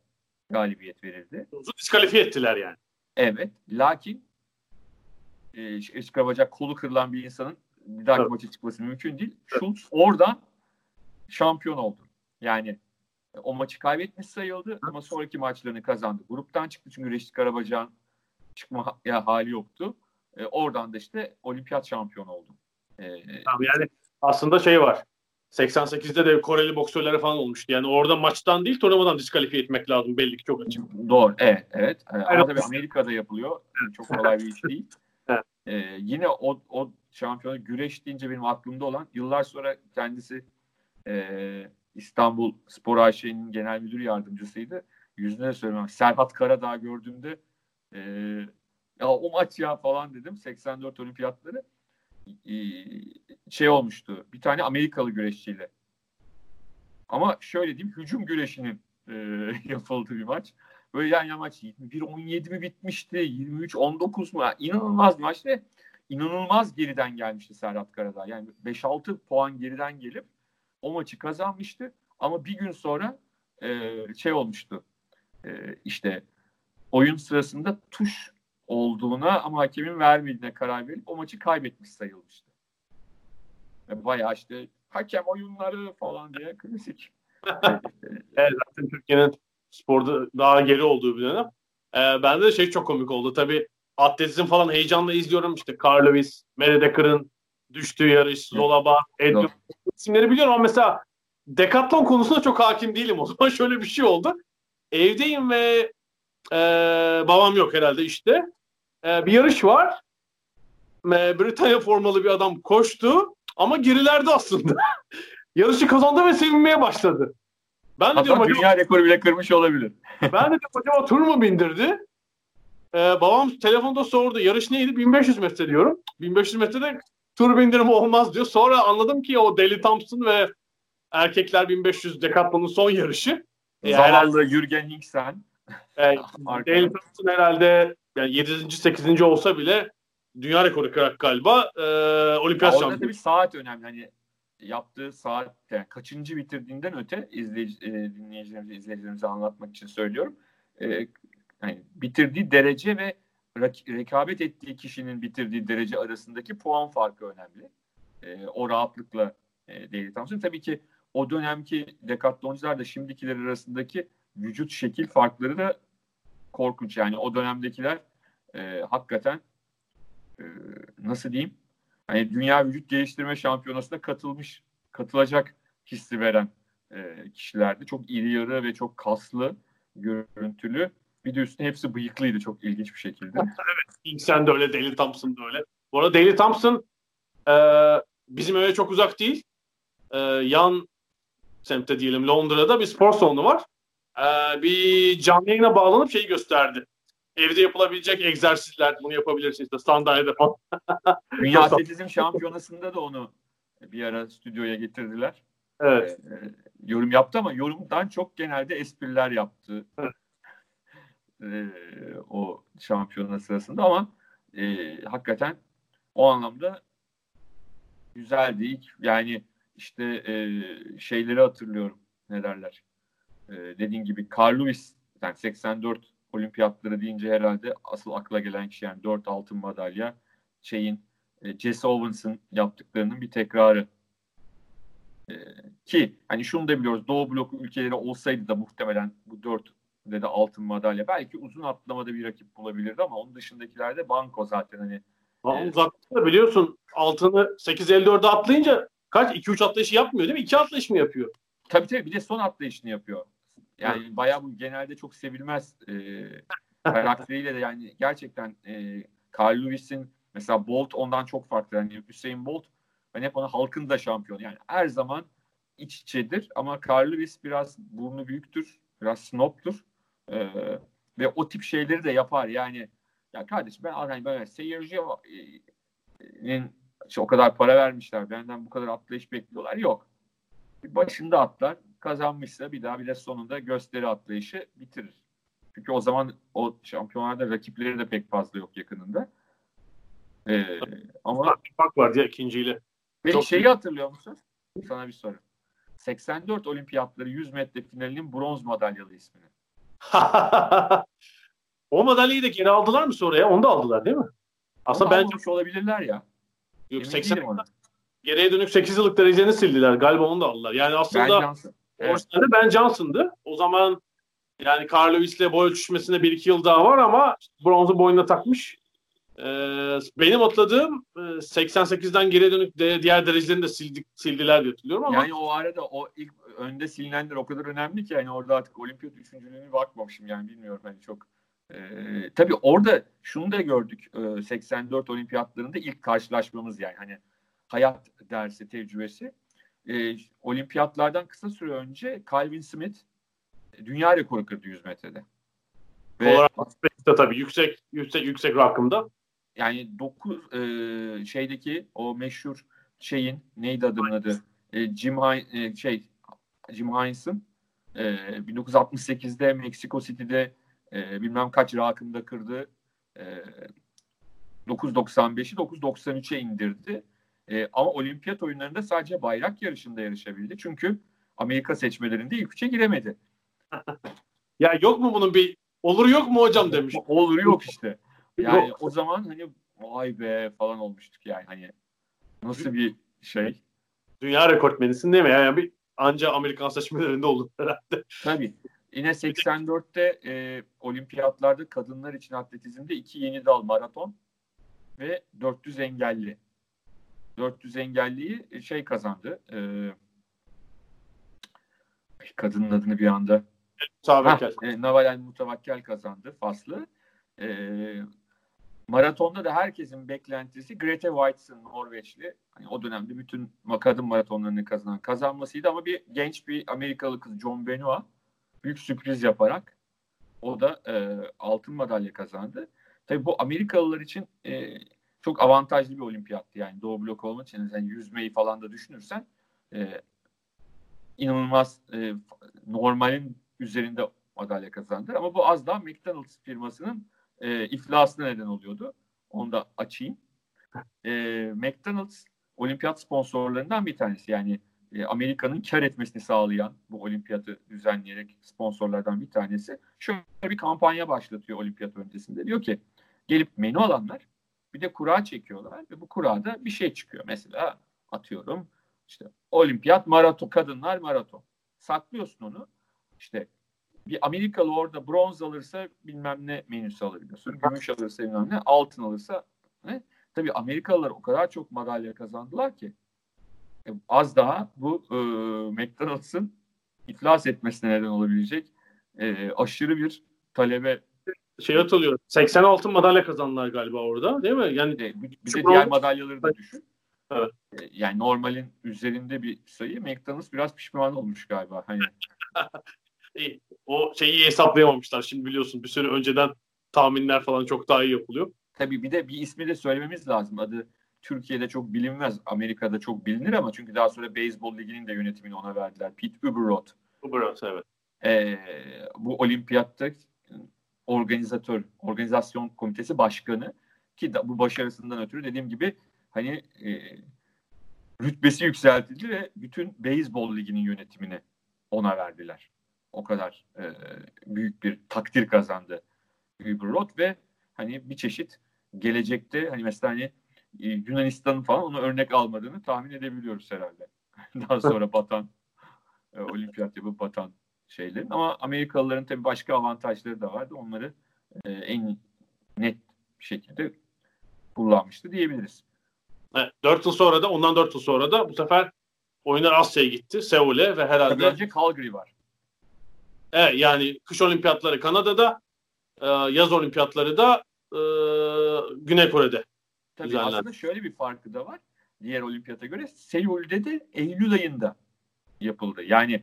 galibiyet verildi. Uzun diskalifiye ettiler yani. Evet. Lakin e, Reşit Karabacak kolu kırılan bir insanın bir dahaki evet. maça çıkması mümkün değil. Evet. Schultz oradan şampiyon oldu. Yani o maçı kaybetmiş sayıldı ama sonraki maçlarını kazandı. Gruptan çıktı çünkü Reşit Karabacak'ın çıkma ya, hali yoktu. E, oradan da işte olimpiyat şampiyonu oldu. E, tamam, yani aslında şey var. 88'de de Koreli boksörlere falan olmuştu. Yani orada maçtan değil turnuvadan diskalifiye etmek lazım belli ki çok açık. Doğru. Evet. evet. Ama tabii Amerika'da yapılıyor. Çok kolay bir iş değil. evet. Ee, yine o, o şampiyonu güreş deyince benim aklımda olan yıllar sonra kendisi e, İstanbul Spor AŞ'nin genel müdür yardımcısıydı. Yüzüne söylemem. Serhat Karadağ gördüğümde e, ya o maç ya falan dedim. 84 olimpiyatları şey olmuştu. Bir tane Amerikalı güreşçiyle. Ama şöyle diyeyim hücum güreşinin e, yapıldığı bir maç. Böyle yan yana maç 21-17 mi bitmişti? 23-19 mu? Yani inanılmaz maç ve inanılmaz geriden gelmişti Serhat Karadağ. Yani 5-6 puan geriden gelip o maçı kazanmıştı. Ama bir gün sonra e, şey olmuştu. E, işte oyun sırasında tuş olduğuna ama hakemin vermediğine karar verip o maçı kaybetmiş sayılmıştı. E, bayağı işte hakem oyunları falan diye klasik. evet zaten Türkiye'nin sporda daha geri olduğu bir dönem. Ee, bende de şey çok komik oldu. Tabii atletizm falan heyecanla izliyorum. İşte Carl Lewis, Mary Decker'ın düştüğü yarış, Zolaba, Edwin isimleri biliyorum ama mesela Decathlon konusunda çok hakim değilim o zaman. Şöyle bir şey oldu. Evdeyim ve e, babam yok herhalde işte. E, bir yarış var. E, Britanya formalı bir adam koştu ama gerilerde aslında. Yarışı kazandı ve sevinmeye başladı. Ben de Hatta diyorum dünya acaba, rekoru bile kırmış olabilir. ben de diyorum acaba tur mu bindirdi? Ee, babam telefonda sordu. Yarış neydi? 1500 metre diyorum. 1500 metrede tur bindirimi olmaz diyor. Sonra anladım ki o Deli Thompson ve erkekler 1500 Decathlon'un son yarışı. Ee, Zavallı yani, Jürgen Hinksen. E, Deli Thompson herhalde yani 7. 8. olsa bile dünya rekoru kırarak galiba e, olimpiyat şampiyonu. Orada tabii saat önemli. Hani yaptığı saat yani kaçıncı bitirdiğinden öte izleyici, e, dinleyicilerimize, izleyicilerimize anlatmak için söylüyorum. E, yani bitirdiği derece ve rekabet ettiği kişinin bitirdiği derece arasındaki puan farkı önemli. E, o rahatlıkla e, Daily Thompson. Tabii ki o dönemki dekatloncular da şimdikiler arasındaki vücut şekil farkları da korkunç. Yani o dönemdekiler e, hakikaten e, nasıl diyeyim hani dünya vücut geliştirme şampiyonasına katılmış katılacak hissi veren e, kişilerdi. Çok iri yarı ve çok kaslı görüntülü. Bir de üstüne hepsi bıyıklıydı çok ilginç bir şekilde. evet. Inksen de öyle, Deli Thompson da öyle. Bu arada Deli Thompson e, bizim öyle çok uzak değil. E, yan semtte diyelim Londra'da bir spor salonu var. E, bir canlı yayına bağlanıp şeyi gösterdi. Evde yapılabilecek egzersizler bunu yapabilirsin işte sandalyede falan. Dünya Atletizm Şampiyonası'nda da onu bir ara stüdyoya getirdiler. Evet. Ee, yorum yaptı ama yorumdan çok genelde espriler yaptı. Evet. Ee, o şampiyona sırasında ama e, hakikaten o anlamda güzeldi. Yani işte e, şeyleri hatırlıyorum ne derler. E, dediğin gibi Carl Lewis yani 84 olimpiyatları deyince herhalde asıl akla gelen kişi yani 4 altın madalya şeyin e, Jesse Owens'ın yaptıklarının bir tekrarı. E, ki hani şunu da biliyoruz Doğu blok ülkeleri olsaydı da muhtemelen bu 4 de de altın madalya. Belki uzun atlamada bir rakip bulabilirdi ama onun dışındakilerde banko zaten hani. Evet. Zaten biliyorsun altını 8.54'e atlayınca kaç? 2-3 atlayışı yapmıyor değil mi? 2 atlayış mı yapıyor? Tabii tabii bir de son atlayışını yapıyor. Yani bayağı bu genelde çok sevilmez e, karakteriyle de yani gerçekten e, Carl Lewis'in mesela Bolt ondan çok farklı. Yani Hüseyin Bolt ben hep ona halkın da şampiyon. Yani her zaman iç içedir ama Carl Lewis biraz burnu büyüktür. Biraz snobdur. E, ve o tip şeyleri de yapar. Yani ya kardeşim ben hani böyle seyircinin işte o kadar para vermişler. Benden bu kadar atlayış bekliyorlar. Yok. Başında atlar. Kazanmışsa bir daha bir de sonunda gösteri atlayışı bitirir. Çünkü o zaman o şampiyonlarda rakipleri de pek fazla yok yakınında. Ee, ama bir fark var ya ikinciyle. Peki şeyi büyük. hatırlıyor musun? Sana bir soru. 84 olimpiyatları 100 metre finalinin bronz madalyalı ismini. o madalyayı da geri aldılar mı sonra ya? Onu da aldılar değil mi? Aslında ben çok olabilirler ya. Yok, 80 geriye dönük 8 yıllık dereceni sildiler. Galiba onu da aldılar. Yani aslında Evet. Ben Johnson'dı. O zaman yani Carl Lewis'le boy ölçüşmesine 1-2 yıl daha var ama bronzu boynuna takmış. Ee, benim atladığım 88'den geriye dönük de, diğer derecelerini de sildik, sildiler diye hatırlıyorum ama. Yani o arada o ilk önde silinenler o kadar önemli ki yani orada artık olimpiyat üçüncülüğünü bakmamışım yani bilmiyorum hani çok. Ee, tabii orada şunu da gördük e, 84 olimpiyatlarında ilk karşılaşmamız yani hani hayat dersi tecrübesi. Ee, olimpiyatlardan kısa süre önce Calvin Smith dünya rekoru kırdı 100 metrede. Ve Olarak tabii yüksek yüksek yüksek rakımda yani 9 e, şeydeki o meşhur şeyin neydi adamın adı? E, Jim e, şey Jim Hines'ın e, 1968'de Mexico City'de e, bilmem kaç rakımda kırdı. E, 9.95'i 9.93'e indirdi. E, ama olimpiyat oyunlarında sadece bayrak yarışında yarışabildi. Çünkü Amerika seçmelerinde ilk üçe giremedi. ya yok mu bunun bir olur yok mu hocam demiş. Olur yok işte. Yani Yok. o zaman hani vay be falan olmuştuk yani hani nasıl bir şey. Dünya rekortmenisin değil mi? Yani bir anca Amerikan seçmelerinde olur herhalde. Tabii. Yine 84'te e, olimpiyatlarda kadınlar için atletizmde iki yeni dal maraton ve 400 engelli. 400 engelliyi e, şey kazandı. E, kadının adını bir anda. Mutavakkel. E, Navalny Mutavakkel kazandı Faslı. E, Maratonda da herkesin beklentisi Grete Waitson Norveçli. Hani o dönemde bütün kadın maratonlarını kazanan kazanmasıydı ama bir genç bir Amerikalı kız John Benoit büyük sürpriz yaparak o da e, altın madalya kazandı. Tabii bu Amerikalılar için e, çok avantajlı bir olimpiyattı yani Doğu blok olmak için yani yüzmeyi falan da düşünürsen e, inanılmaz e, normalin üzerinde madalya kazandı. Ama bu az daha McDonald's firmasının e, iflasına neden oluyordu. Onu da açayım. E, McDonald's olimpiyat sponsorlarından bir tanesi. Yani e, Amerika'nın kar etmesini sağlayan bu olimpiyatı düzenleyerek sponsorlardan bir tanesi. Şöyle bir kampanya başlatıyor olimpiyat öncesinde. Diyor ki gelip menü alanlar bir de kura çekiyorlar ve bu kurada bir şey çıkıyor. Mesela atıyorum işte olimpiyat maraton kadınlar maraton. Saklıyorsun onu. İşte bir Amerikalı orada bronz alırsa bilmem ne menüsü alabiliyorsun. Gümüş alırsa bilmem ne, altın alırsa ne? Tabii Amerikalılar o kadar çok madalya kazandılar ki e, az daha bu e, McDonald's'ın iflas etmesine neden olabilecek e, aşırı bir talebe şey hatırlıyorum. 80 altın madalya kazandılar galiba orada değil mi? Yani bir, bir de diğer madalyaları da düşün. Evet. E, yani normalin üzerinde bir sayı. McDonald's biraz pişman olmuş galiba. Hani o şeyi hesaplayamamışlar. Şimdi biliyorsun bir süre önceden tahminler falan çok daha iyi yapılıyor. Tabii bir de bir ismi de söylememiz lazım. Adı Türkiye'de çok bilinmez. Amerika'da çok bilinir ama çünkü daha sonra Beyzbol Ligi'nin de yönetimini ona verdiler. Pete Uberroth. Uberroth evet. Ee, bu olimpiyatta organizatör, organizasyon komitesi başkanı ki da, bu başarısından ötürü dediğim gibi hani e, rütbesi yükseltildi ve bütün beyzbol liginin yönetimini ona verdiler. O kadar e, büyük bir takdir kazandı Uber ve hani bir çeşit gelecekte hani mesela hani e, Yunanistan'ın falan onu örnek almadığını tahmin edebiliyoruz herhalde. Daha sonra batan e, olimpiyat yapıp batan şeylerin. Ama Amerikalıların tabii başka avantajları da vardı. Onları e, en net bir şekilde kullanmıştı diyebiliriz. Evet, 4 yıl sonra da ondan 4 yıl sonra da bu sefer oyunlar Asya'ya gitti. Seul'e ve herhalde... Tabii önce Calgary var. Evet yani kış olimpiyatları Kanada'da, e, yaz olimpiyatları da e, Güney Kore'de. Tabii düzenlendi. aslında şöyle bir farkı da var. Diğer olimpiyata göre Seul'de de Eylül ayında yapıldı. Yani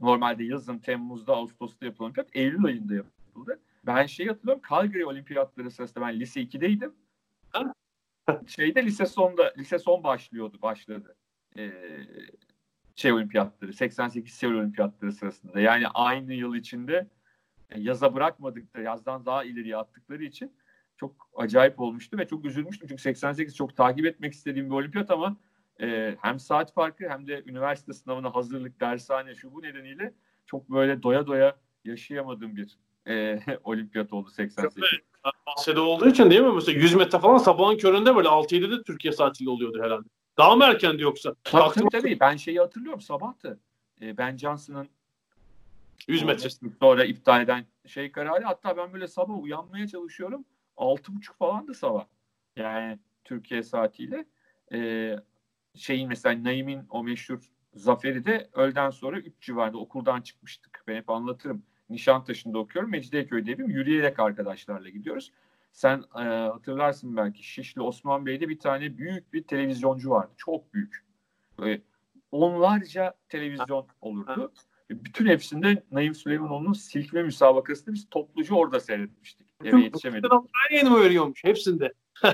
normalde yazın, Temmuz'da, Ağustos'ta yapılan olimpiyat Eylül ayında yapıldı. Ben şey hatırlıyorum Calgary olimpiyatları sırasında ben lise 2'deydim. Şeyde lise sonda lise son başlıyordu, başladı. Ee, şey olimpiyatları, 88 Seul olimpiyatları sırasında. Yani aynı yıl içinde e, yaza bırakmadık da yazdan daha ileriye attıkları için çok acayip olmuştu ve çok üzülmüştüm. Çünkü 88 çok takip etmek istediğim bir olimpiyat ama e, hem saat farkı hem de üniversite sınavına hazırlık, dershane şu bu nedeniyle çok böyle doya doya yaşayamadığım bir e, olimpiyat oldu 88. Asya'da olduğu için değil mi? Mesela 100 metre falan sabahın köründe böyle 6-7'de Türkiye saatiyle oluyordu herhalde. Daha mı erkendi yoksa? Tabii tabii, tabii. Ben şeyi hatırlıyorum sabahtı. E, ben Johnson'ın 100 metre sonra iptal eden şey kararı. Hatta ben böyle sabah uyanmaya çalışıyorum. 6.30 falan da sabah. Yani Türkiye saatiyle. E, şeyin mesela Naim'in o meşhur zaferi de öğleden sonra 3 civarında okuldan çıkmıştık. Ben hep anlatırım. Nişantaşı'nda okuyorum. Mecidiyeköy'de evim. Yürüyerek arkadaşlarla gidiyoruz. Sen e, hatırlarsın belki Şişli Osman Bey'de bir tane büyük bir televizyoncu vardı. Çok büyük. Böyle onlarca televizyon olurdu. Bütün hepsinde Naim Süleymanoğlu'nun silkme müsabakasını biz topluca orada seyretmiştik. Eve yetişemedik. Her yeni mi veriyormuş hepsinde?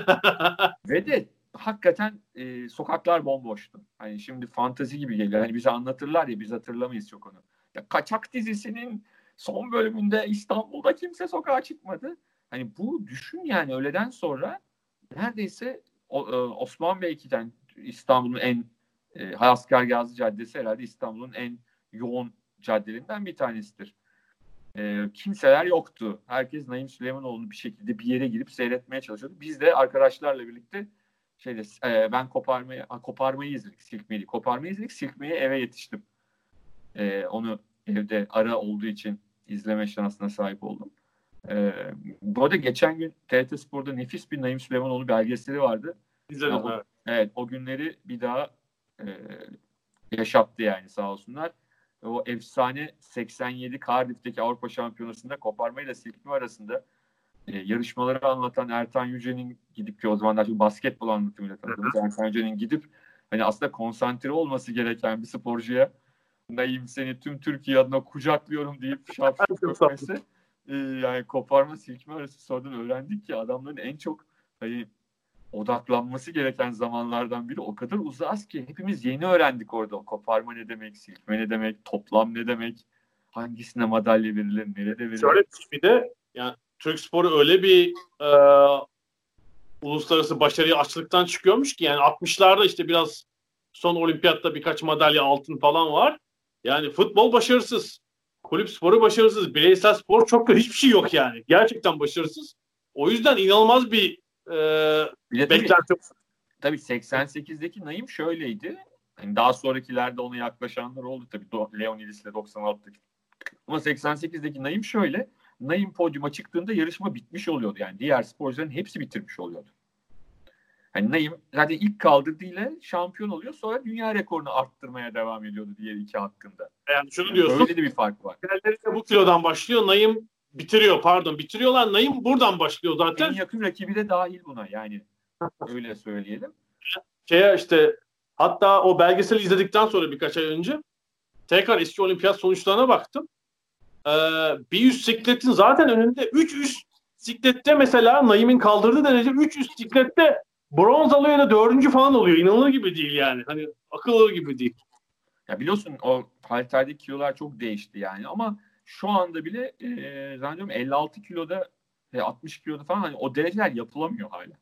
Ve de hakikaten e, sokaklar bomboştu. Hani şimdi fantazi gibi geliyor. Hani bize anlatırlar ya biz hatırlamayız çok onu. Ya Kaçak dizisinin son bölümünde İstanbul'da kimse sokağa çıkmadı. Hani bu düşün yani öğleden sonra neredeyse o, e, Osman Beyki'den İstanbul'un en e, Hayaskar Gazi Caddesi herhalde İstanbul'un en yoğun caddelerinden bir tanesidir. E, kimseler yoktu. Herkes Naim Süleymanoğlu'nu bir şekilde bir yere girip seyretmeye çalışıyordu. Biz de arkadaşlarla birlikte şeyde e, ben koparmayı koparmayı izledik silkmeyi koparmayı izledik silkmeyi eve yetiştim. E, onu evde ara olduğu için izleme şansına sahip oldum. E, bu arada geçen gün TRT Spor'da nefis bir Naim Süleymanoğlu belgeseli vardı. İzledim. Yani o, evet. o günleri bir daha e, yaşattı yani sağ olsunlar. O efsane 87 Cardiff'teki Avrupa Şampiyonası'nda koparmayla silkme arasında e, yarışmaları anlatan Ertan Yüce'nin gidip ki o zamanlar çok basketbol anlatımıyla tanıdığımız Ertan Yüce'nin gidip hani aslında konsantre olması gereken bir sporcuya Naim seni tüm Türkiye adına kucaklıyorum deyip şapşal köpmesi e, yani koparma silkme arası sonradan öğrendik ki adamların en çok hani odaklanması gereken zamanlardan biri o kadar uzağız ki hepimiz yeni öğrendik orada. Koparma ne demek, silkme ne demek, toplam ne demek, hangisine madalya verilir, nerede verilir. Şöyle bir de yani Türk sporu öyle bir e, uluslararası başarıyı açlıktan çıkıyormuş ki yani 60'larda işte biraz son olimpiyatta birkaç madalya altın falan var. Yani futbol başarısız. Kulüp sporu başarısız. Bireysel spor çok da hiçbir şey yok yani. Gerçekten başarısız. O yüzden inanılmaz bir e, beklenti. Tabii 88'deki Naim şöyleydi. Yani daha sonrakilerde ona yaklaşanlar oldu tabii. Leonidis ile 96'daki. Ama 88'deki Naim şöyle. Naim podyuma çıktığında yarışma bitmiş oluyordu. Yani diğer sporcuların hepsi bitirmiş oluyordu. Hani Naim zaten ilk kaldırdığıyla şampiyon oluyor. Sonra dünya rekorunu arttırmaya devam ediyordu diğer iki hakkında. Yani şunu diyorsun. Öyle de bir fark var. Diğerleri bu kilodan başlıyor. Naim bitiriyor pardon. Bitiriyorlar. Naim buradan başlıyor zaten. En yakın rakibi de dahil buna yani. Öyle söyleyelim. Şeye işte hatta o belgeseli izledikten sonra birkaç ay önce tekrar eski olimpiyat sonuçlarına baktım. Ee, bir üst sikletin zaten önünde 3 üst siklette mesela Naim'in kaldırdığı derece 3 üst siklette bronz alıyor da dördüncü falan oluyor. İnanılır gibi değil yani. Hani akıl gibi değil. Ya biliyorsun o halterdeki kilolar çok değişti yani ama şu anda bile e, zannediyorum 56 kiloda ve 60 kiloda falan hani o dereceler yapılamıyor hala.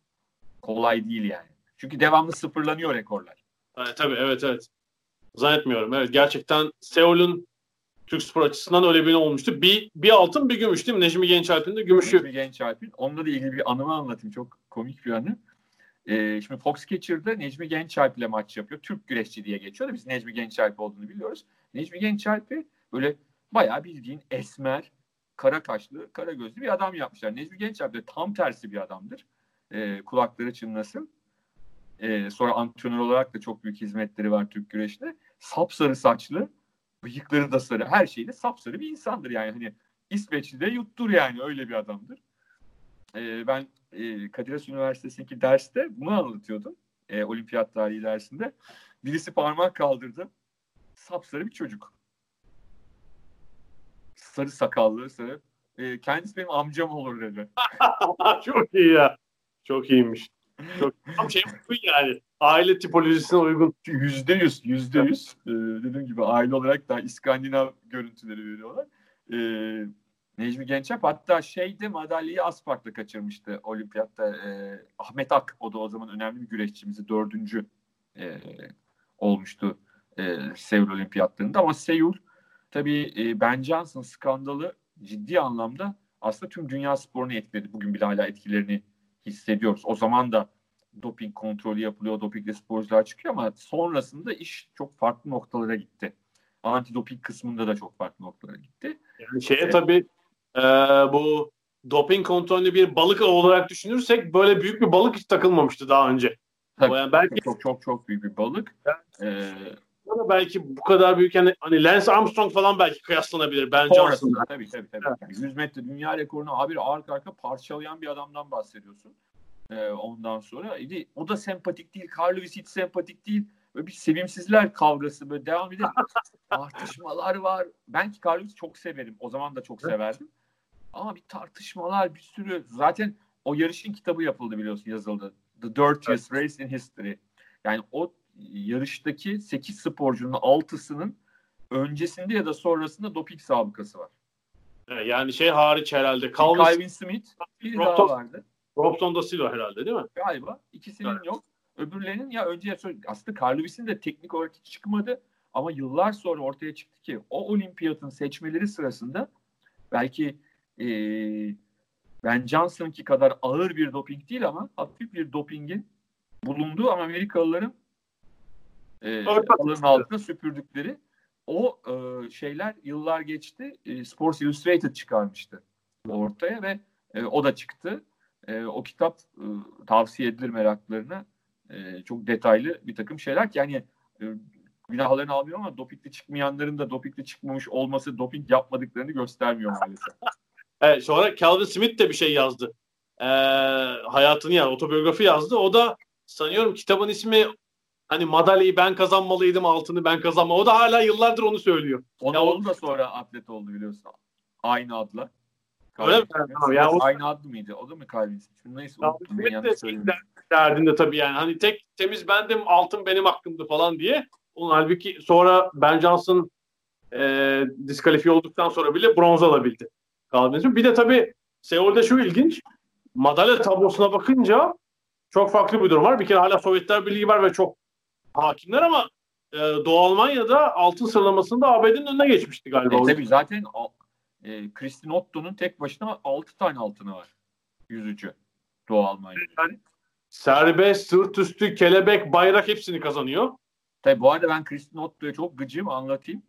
Kolay değil yani. Çünkü devamlı sıfırlanıyor rekorlar. Evet, tabii evet evet. Zannetmiyorum. Evet gerçekten Seul'ün Türk spor açısından öyle bir olmuştu. Bir, bir altın bir gümüş değil mi? Necmi Gençalp'in de gümüşü. Necmi Gençalp'in. Onunla da ilgili bir anımı anlatayım. Çok komik bir anı. Ee, şimdi Foxcatcher'da Necmi Gençalp ile maç yapıyor. Türk güreşçi diye geçiyor da biz Necmi Gençalp olduğunu biliyoruz. Necmi Gençalp'i böyle bayağı bildiğin esmer, kara kaşlı, kara gözlü bir adam yapmışlar. Necmi Gençer de tam tersi bir adamdır. E, kulakları çınlasın. E, sonra antrenör olarak da çok büyük hizmetleri var Türk güreşte. Sapsarı saçlı, bıyıkları da sarı, her şeyle sapsarı bir insandır yani. Hani İsveçli de yuttur yani öyle bir adamdır. E, ben e, Kadir Has Üniversitesi'ndeki derste bunu anlatıyordum. E, olimpiyat tarihi dersinde. Birisi parmak kaldırdı. Sapsarı bir çocuk. Sarı sakallı, sarı. E, kendisi benim amcam olur dedi. Çok iyi ya. Çok iyiymiş. Çok tam şey uygun yani. Aile tipolojisine uygun. Yüzde yüz, yüzde yüz. Ee, dediğim gibi aile olarak da İskandinav görüntüleri veriyorlar. Ee, Necmi Gençep hatta şeyde madalyayı Aspark'ta kaçırmıştı olimpiyatta. Ee, Ahmet Ak o da o zaman önemli bir güreşçimizi dördüncü e, olmuştu e, Seul olimpiyatlarında ama Seul tabii e, Ben Johnson skandalı ciddi anlamda aslında tüm dünya sporunu etkiledi. Bugün bile hala etkilerini hissediyoruz. O zaman da doping kontrolü yapılıyor, dopingli sporcular çıkıyor ama sonrasında iş çok farklı noktalara gitti. Antidoping kısmında da çok farklı noktalara gitti. Yani şeye tabii e, bu doping kontrolünü bir balık olarak düşünürsek böyle büyük bir balık hiç takılmamıştı daha önce. Tabii, yani belki çok çok çok büyük bir balık. Evet. Ee, belki bu kadar büyük yani hani Lance Armstrong falan belki kıyaslanabilir Ben Johnson'la. Tabii tabii tabii. Evet. Yani 100 metre dünya rekorunu abi arka arka parçalayan bir adamdan bahsediyorsun. Ee, ondan sonra o da sempatik değil. Carl Lewis hiç sempatik değil. Böyle bir sevimsizler kavgası böyle devam ediyor. Tartışmalar var. Ben ki Carl Lewis'i çok severim. O zaman da çok severdim. Ama bir tartışmalar bir sürü. Zaten o yarışın kitabı yapıldı biliyorsun yazıldı. The Dirtiest Race in History. Yani o yarıştaki 8 sporcunun 6'sının öncesinde ya da sonrasında doping sabıkası var. Yani şey hariç herhalde. Calvin, Calvin Smith bir Robson, daha vardı. Robson da Silva herhalde değil mi? Galiba. İkisinin evet. yok. Öbürlerinin ya önce aslında Carl de teknik olarak hiç çıkmadı ama yıllar sonra ortaya çıktı ki o olimpiyatın seçmeleri sırasında belki e, Ben Johnson'ki kadar ağır bir doping değil ama hafif bir dopingin bulunduğu ama Amerikalıların e, alın altına süpürdükleri o e, şeyler yıllar geçti. E, Sports Illustrated çıkarmıştı ortaya ve e, o da çıktı. E, o kitap e, tavsiye edilir meraklarına. E, çok detaylı bir takım şeyler yani e, günahlarını almıyor ama dopingli çıkmayanların da dopingli çıkmamış olması doping yapmadıklarını göstermiyor maalesef. evet, sonra Calvin Smith de bir şey yazdı. Ee, hayatını yani otobiyografi yazdı. O da sanıyorum kitabın ismi hani madalyayı ben kazanmalıydım altını ben kazanma. O da hala yıllardır onu söylüyor. Ona ya, onu da sonra atlet oldu biliyorsun. Aynı adla. Öyle mi? Tamam, o... Aynı adlı mıydı? O da mı Calvin? Neyse. Ben de derdinde tabii yani. Hani tek temiz bendim altın benim hakkımdı falan diye. Onun halbuki sonra Ben Johnson e, diskalifiye olduktan sonra bile bronz alabildi. Calvin Bir de tabii Seul'de şu ilginç. Madalya tablosuna bakınca çok farklı bir durum var. Bir kere hala Sovyetler Birliği var ve çok hakimler ama e, Doğu Almanya'da altın sıralamasında ABD'nin önüne geçmişti galiba. E, tabii zaten e, Kristin Otto'nun tek başına 6 tane altını var. Yüzücü. Doğu Almanya'da. Yani, serbest, sırt üstü, kelebek, bayrak hepsini kazanıyor. Tabii bu arada ben Kristin Otto'ya çok gıcığım anlatayım.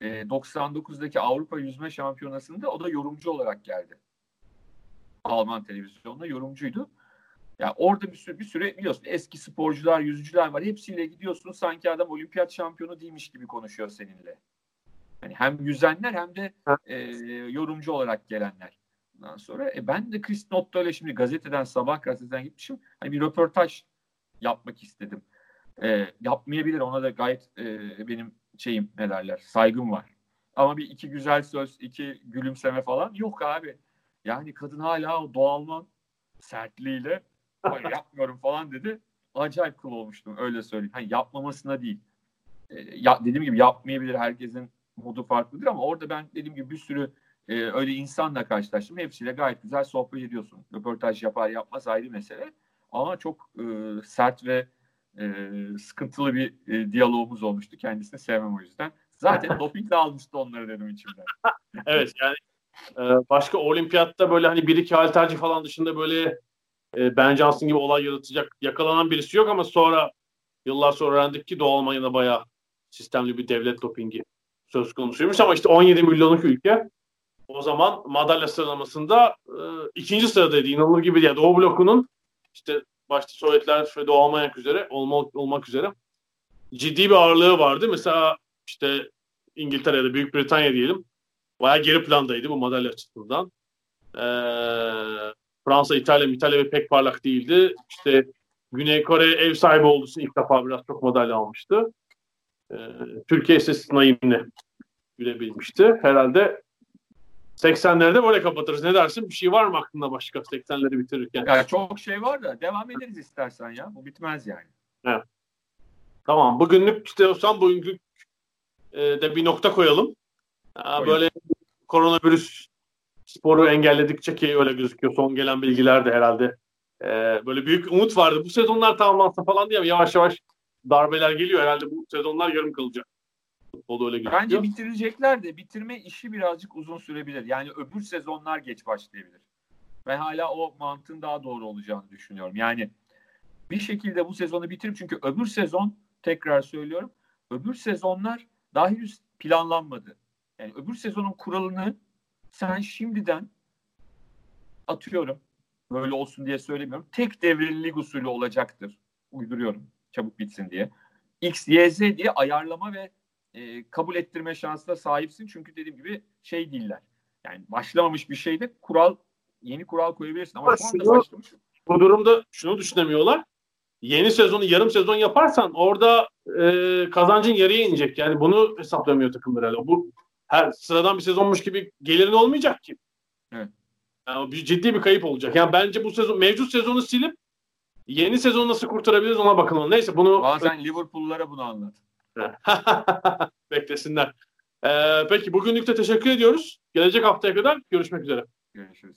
E, 99'daki Avrupa Yüzme Şampiyonası'nda o da yorumcu olarak geldi. Alman televizyonda yorumcuydu. Yani orada bir sürü, bir sürü biliyorsun eski sporcular, yüzücüler var. Hepsiyle gidiyorsun sanki adam olimpiyat şampiyonu değilmiş gibi konuşuyor seninle. Yani hem yüzenler hem de e, yorumcu olarak gelenler. Ondan sonra e, ben de Chris Notto ile şimdi gazeteden sabah gazeteden gitmişim. Hani bir röportaj yapmak istedim. E, yapmayabilir ona da gayet e, benim şeyim ne derler saygım var. Ama bir iki güzel söz, iki gülümseme falan yok abi. Yani kadın hala o doğalman sertliğiyle hayır yapmıyorum falan dedi. Acayip kıl olmuştum öyle söyleyeyim. Hani yapmamasına değil. E, ya, dediğim gibi yapmayabilir herkesin modu farklıdır ama orada ben dediğim gibi bir sürü e, öyle insanla karşılaştım. Hepsiyle gayet güzel sohbet ediyorsun. Röportaj yapar yapmaz ayrı mesele. Ama çok e, sert ve e, sıkıntılı bir e, diyalogumuz olmuştu. Kendisini sevmem o yüzden. Zaten dopingle almıştı onları dedim içimden. evet yani e, başka olimpiyatta böyle hani bir iki halterci falan dışında böyle e, Ben Johnson gibi olay yaratacak yakalanan birisi yok ama sonra yıllar sonra öğrendik ki Doğu Almanya'da bayağı sistemli bir devlet dopingi söz konusuymuş ama işte 17 milyonluk ülke o zaman madalya sıralamasında e, ikinci sıradaydı. İnanılır gibi değil. Doğu blokunun işte başta Sovyetler ve Doğu Almanya üzere olmak, olmak üzere ciddi bir ağırlığı vardı. Mesela işte İngiltere'de Büyük Britanya diyelim bayağı geri plandaydı bu madalya açısından. Ee, Fransa, İtalya, İtalya pek parlak değildi. İşte Güney Kore ev sahibi olduğu için ilk defa biraz çok madalya almıştı. Ee, Türkiye ise sınayimle gülebilmişti. Herhalde 80'lerde böyle kapatırız. Ne dersin? Bir şey var mı aklında başka 80'leri bitirirken? Ya çok şey var da devam ederiz istersen ya. Bu bitmez yani. Evet. Tamam. Bugünlük istiyorsan bugünlük e, de bir nokta koyalım. Ha, böyle koronavirüs sporu engelledikçe ki öyle gözüküyor. Son gelen bilgiler de herhalde e, böyle büyük umut vardı. Bu sezonlar tamamlansa falan diye yavaş yavaş darbeler geliyor. Herhalde bu sezonlar yarım kalacak. Futbolu öyle gözüküyor. Bence bitirecekler de bitirme işi birazcık uzun sürebilir. Yani öbür sezonlar geç başlayabilir. Ben hala o mantığın daha doğru olacağını düşünüyorum. Yani bir şekilde bu sezonu bitirip çünkü öbür sezon tekrar söylüyorum öbür sezonlar daha henüz planlanmadı. Yani öbür sezonun kuralını sen şimdiden atıyorum böyle olsun diye söylemiyorum. Tek devreli lig usulü olacaktır. Uyduruyorum çabuk bitsin diye. X, Y, Z diye ayarlama ve e, kabul ettirme şansına sahipsin. Çünkü dediğim gibi şey değiller. Yani başlamamış bir şeyde kural yeni kural koyabilirsin ama şu anda başlamış. Bu durumda şunu düşünemiyorlar. Yeni sezonu yarım sezon yaparsan orada e, kazancın yarıya inecek. Yani bunu hesaplamıyor takımlar herhalde. Bu her sıradan bir sezonmuş gibi gelirin olmayacak ki. Evet. Yani bir, ciddi bir kayıp olacak. Yani bence bu sezon mevcut sezonu silip yeni sezonu nasıl kurtarabiliriz ona bakalım. Neyse bunu Bazen Liverpool'lara bunu anlat. beklesinler. Ee, peki bugünlük de teşekkür ediyoruz. Gelecek haftaya kadar görüşmek üzere. Görüşürüz.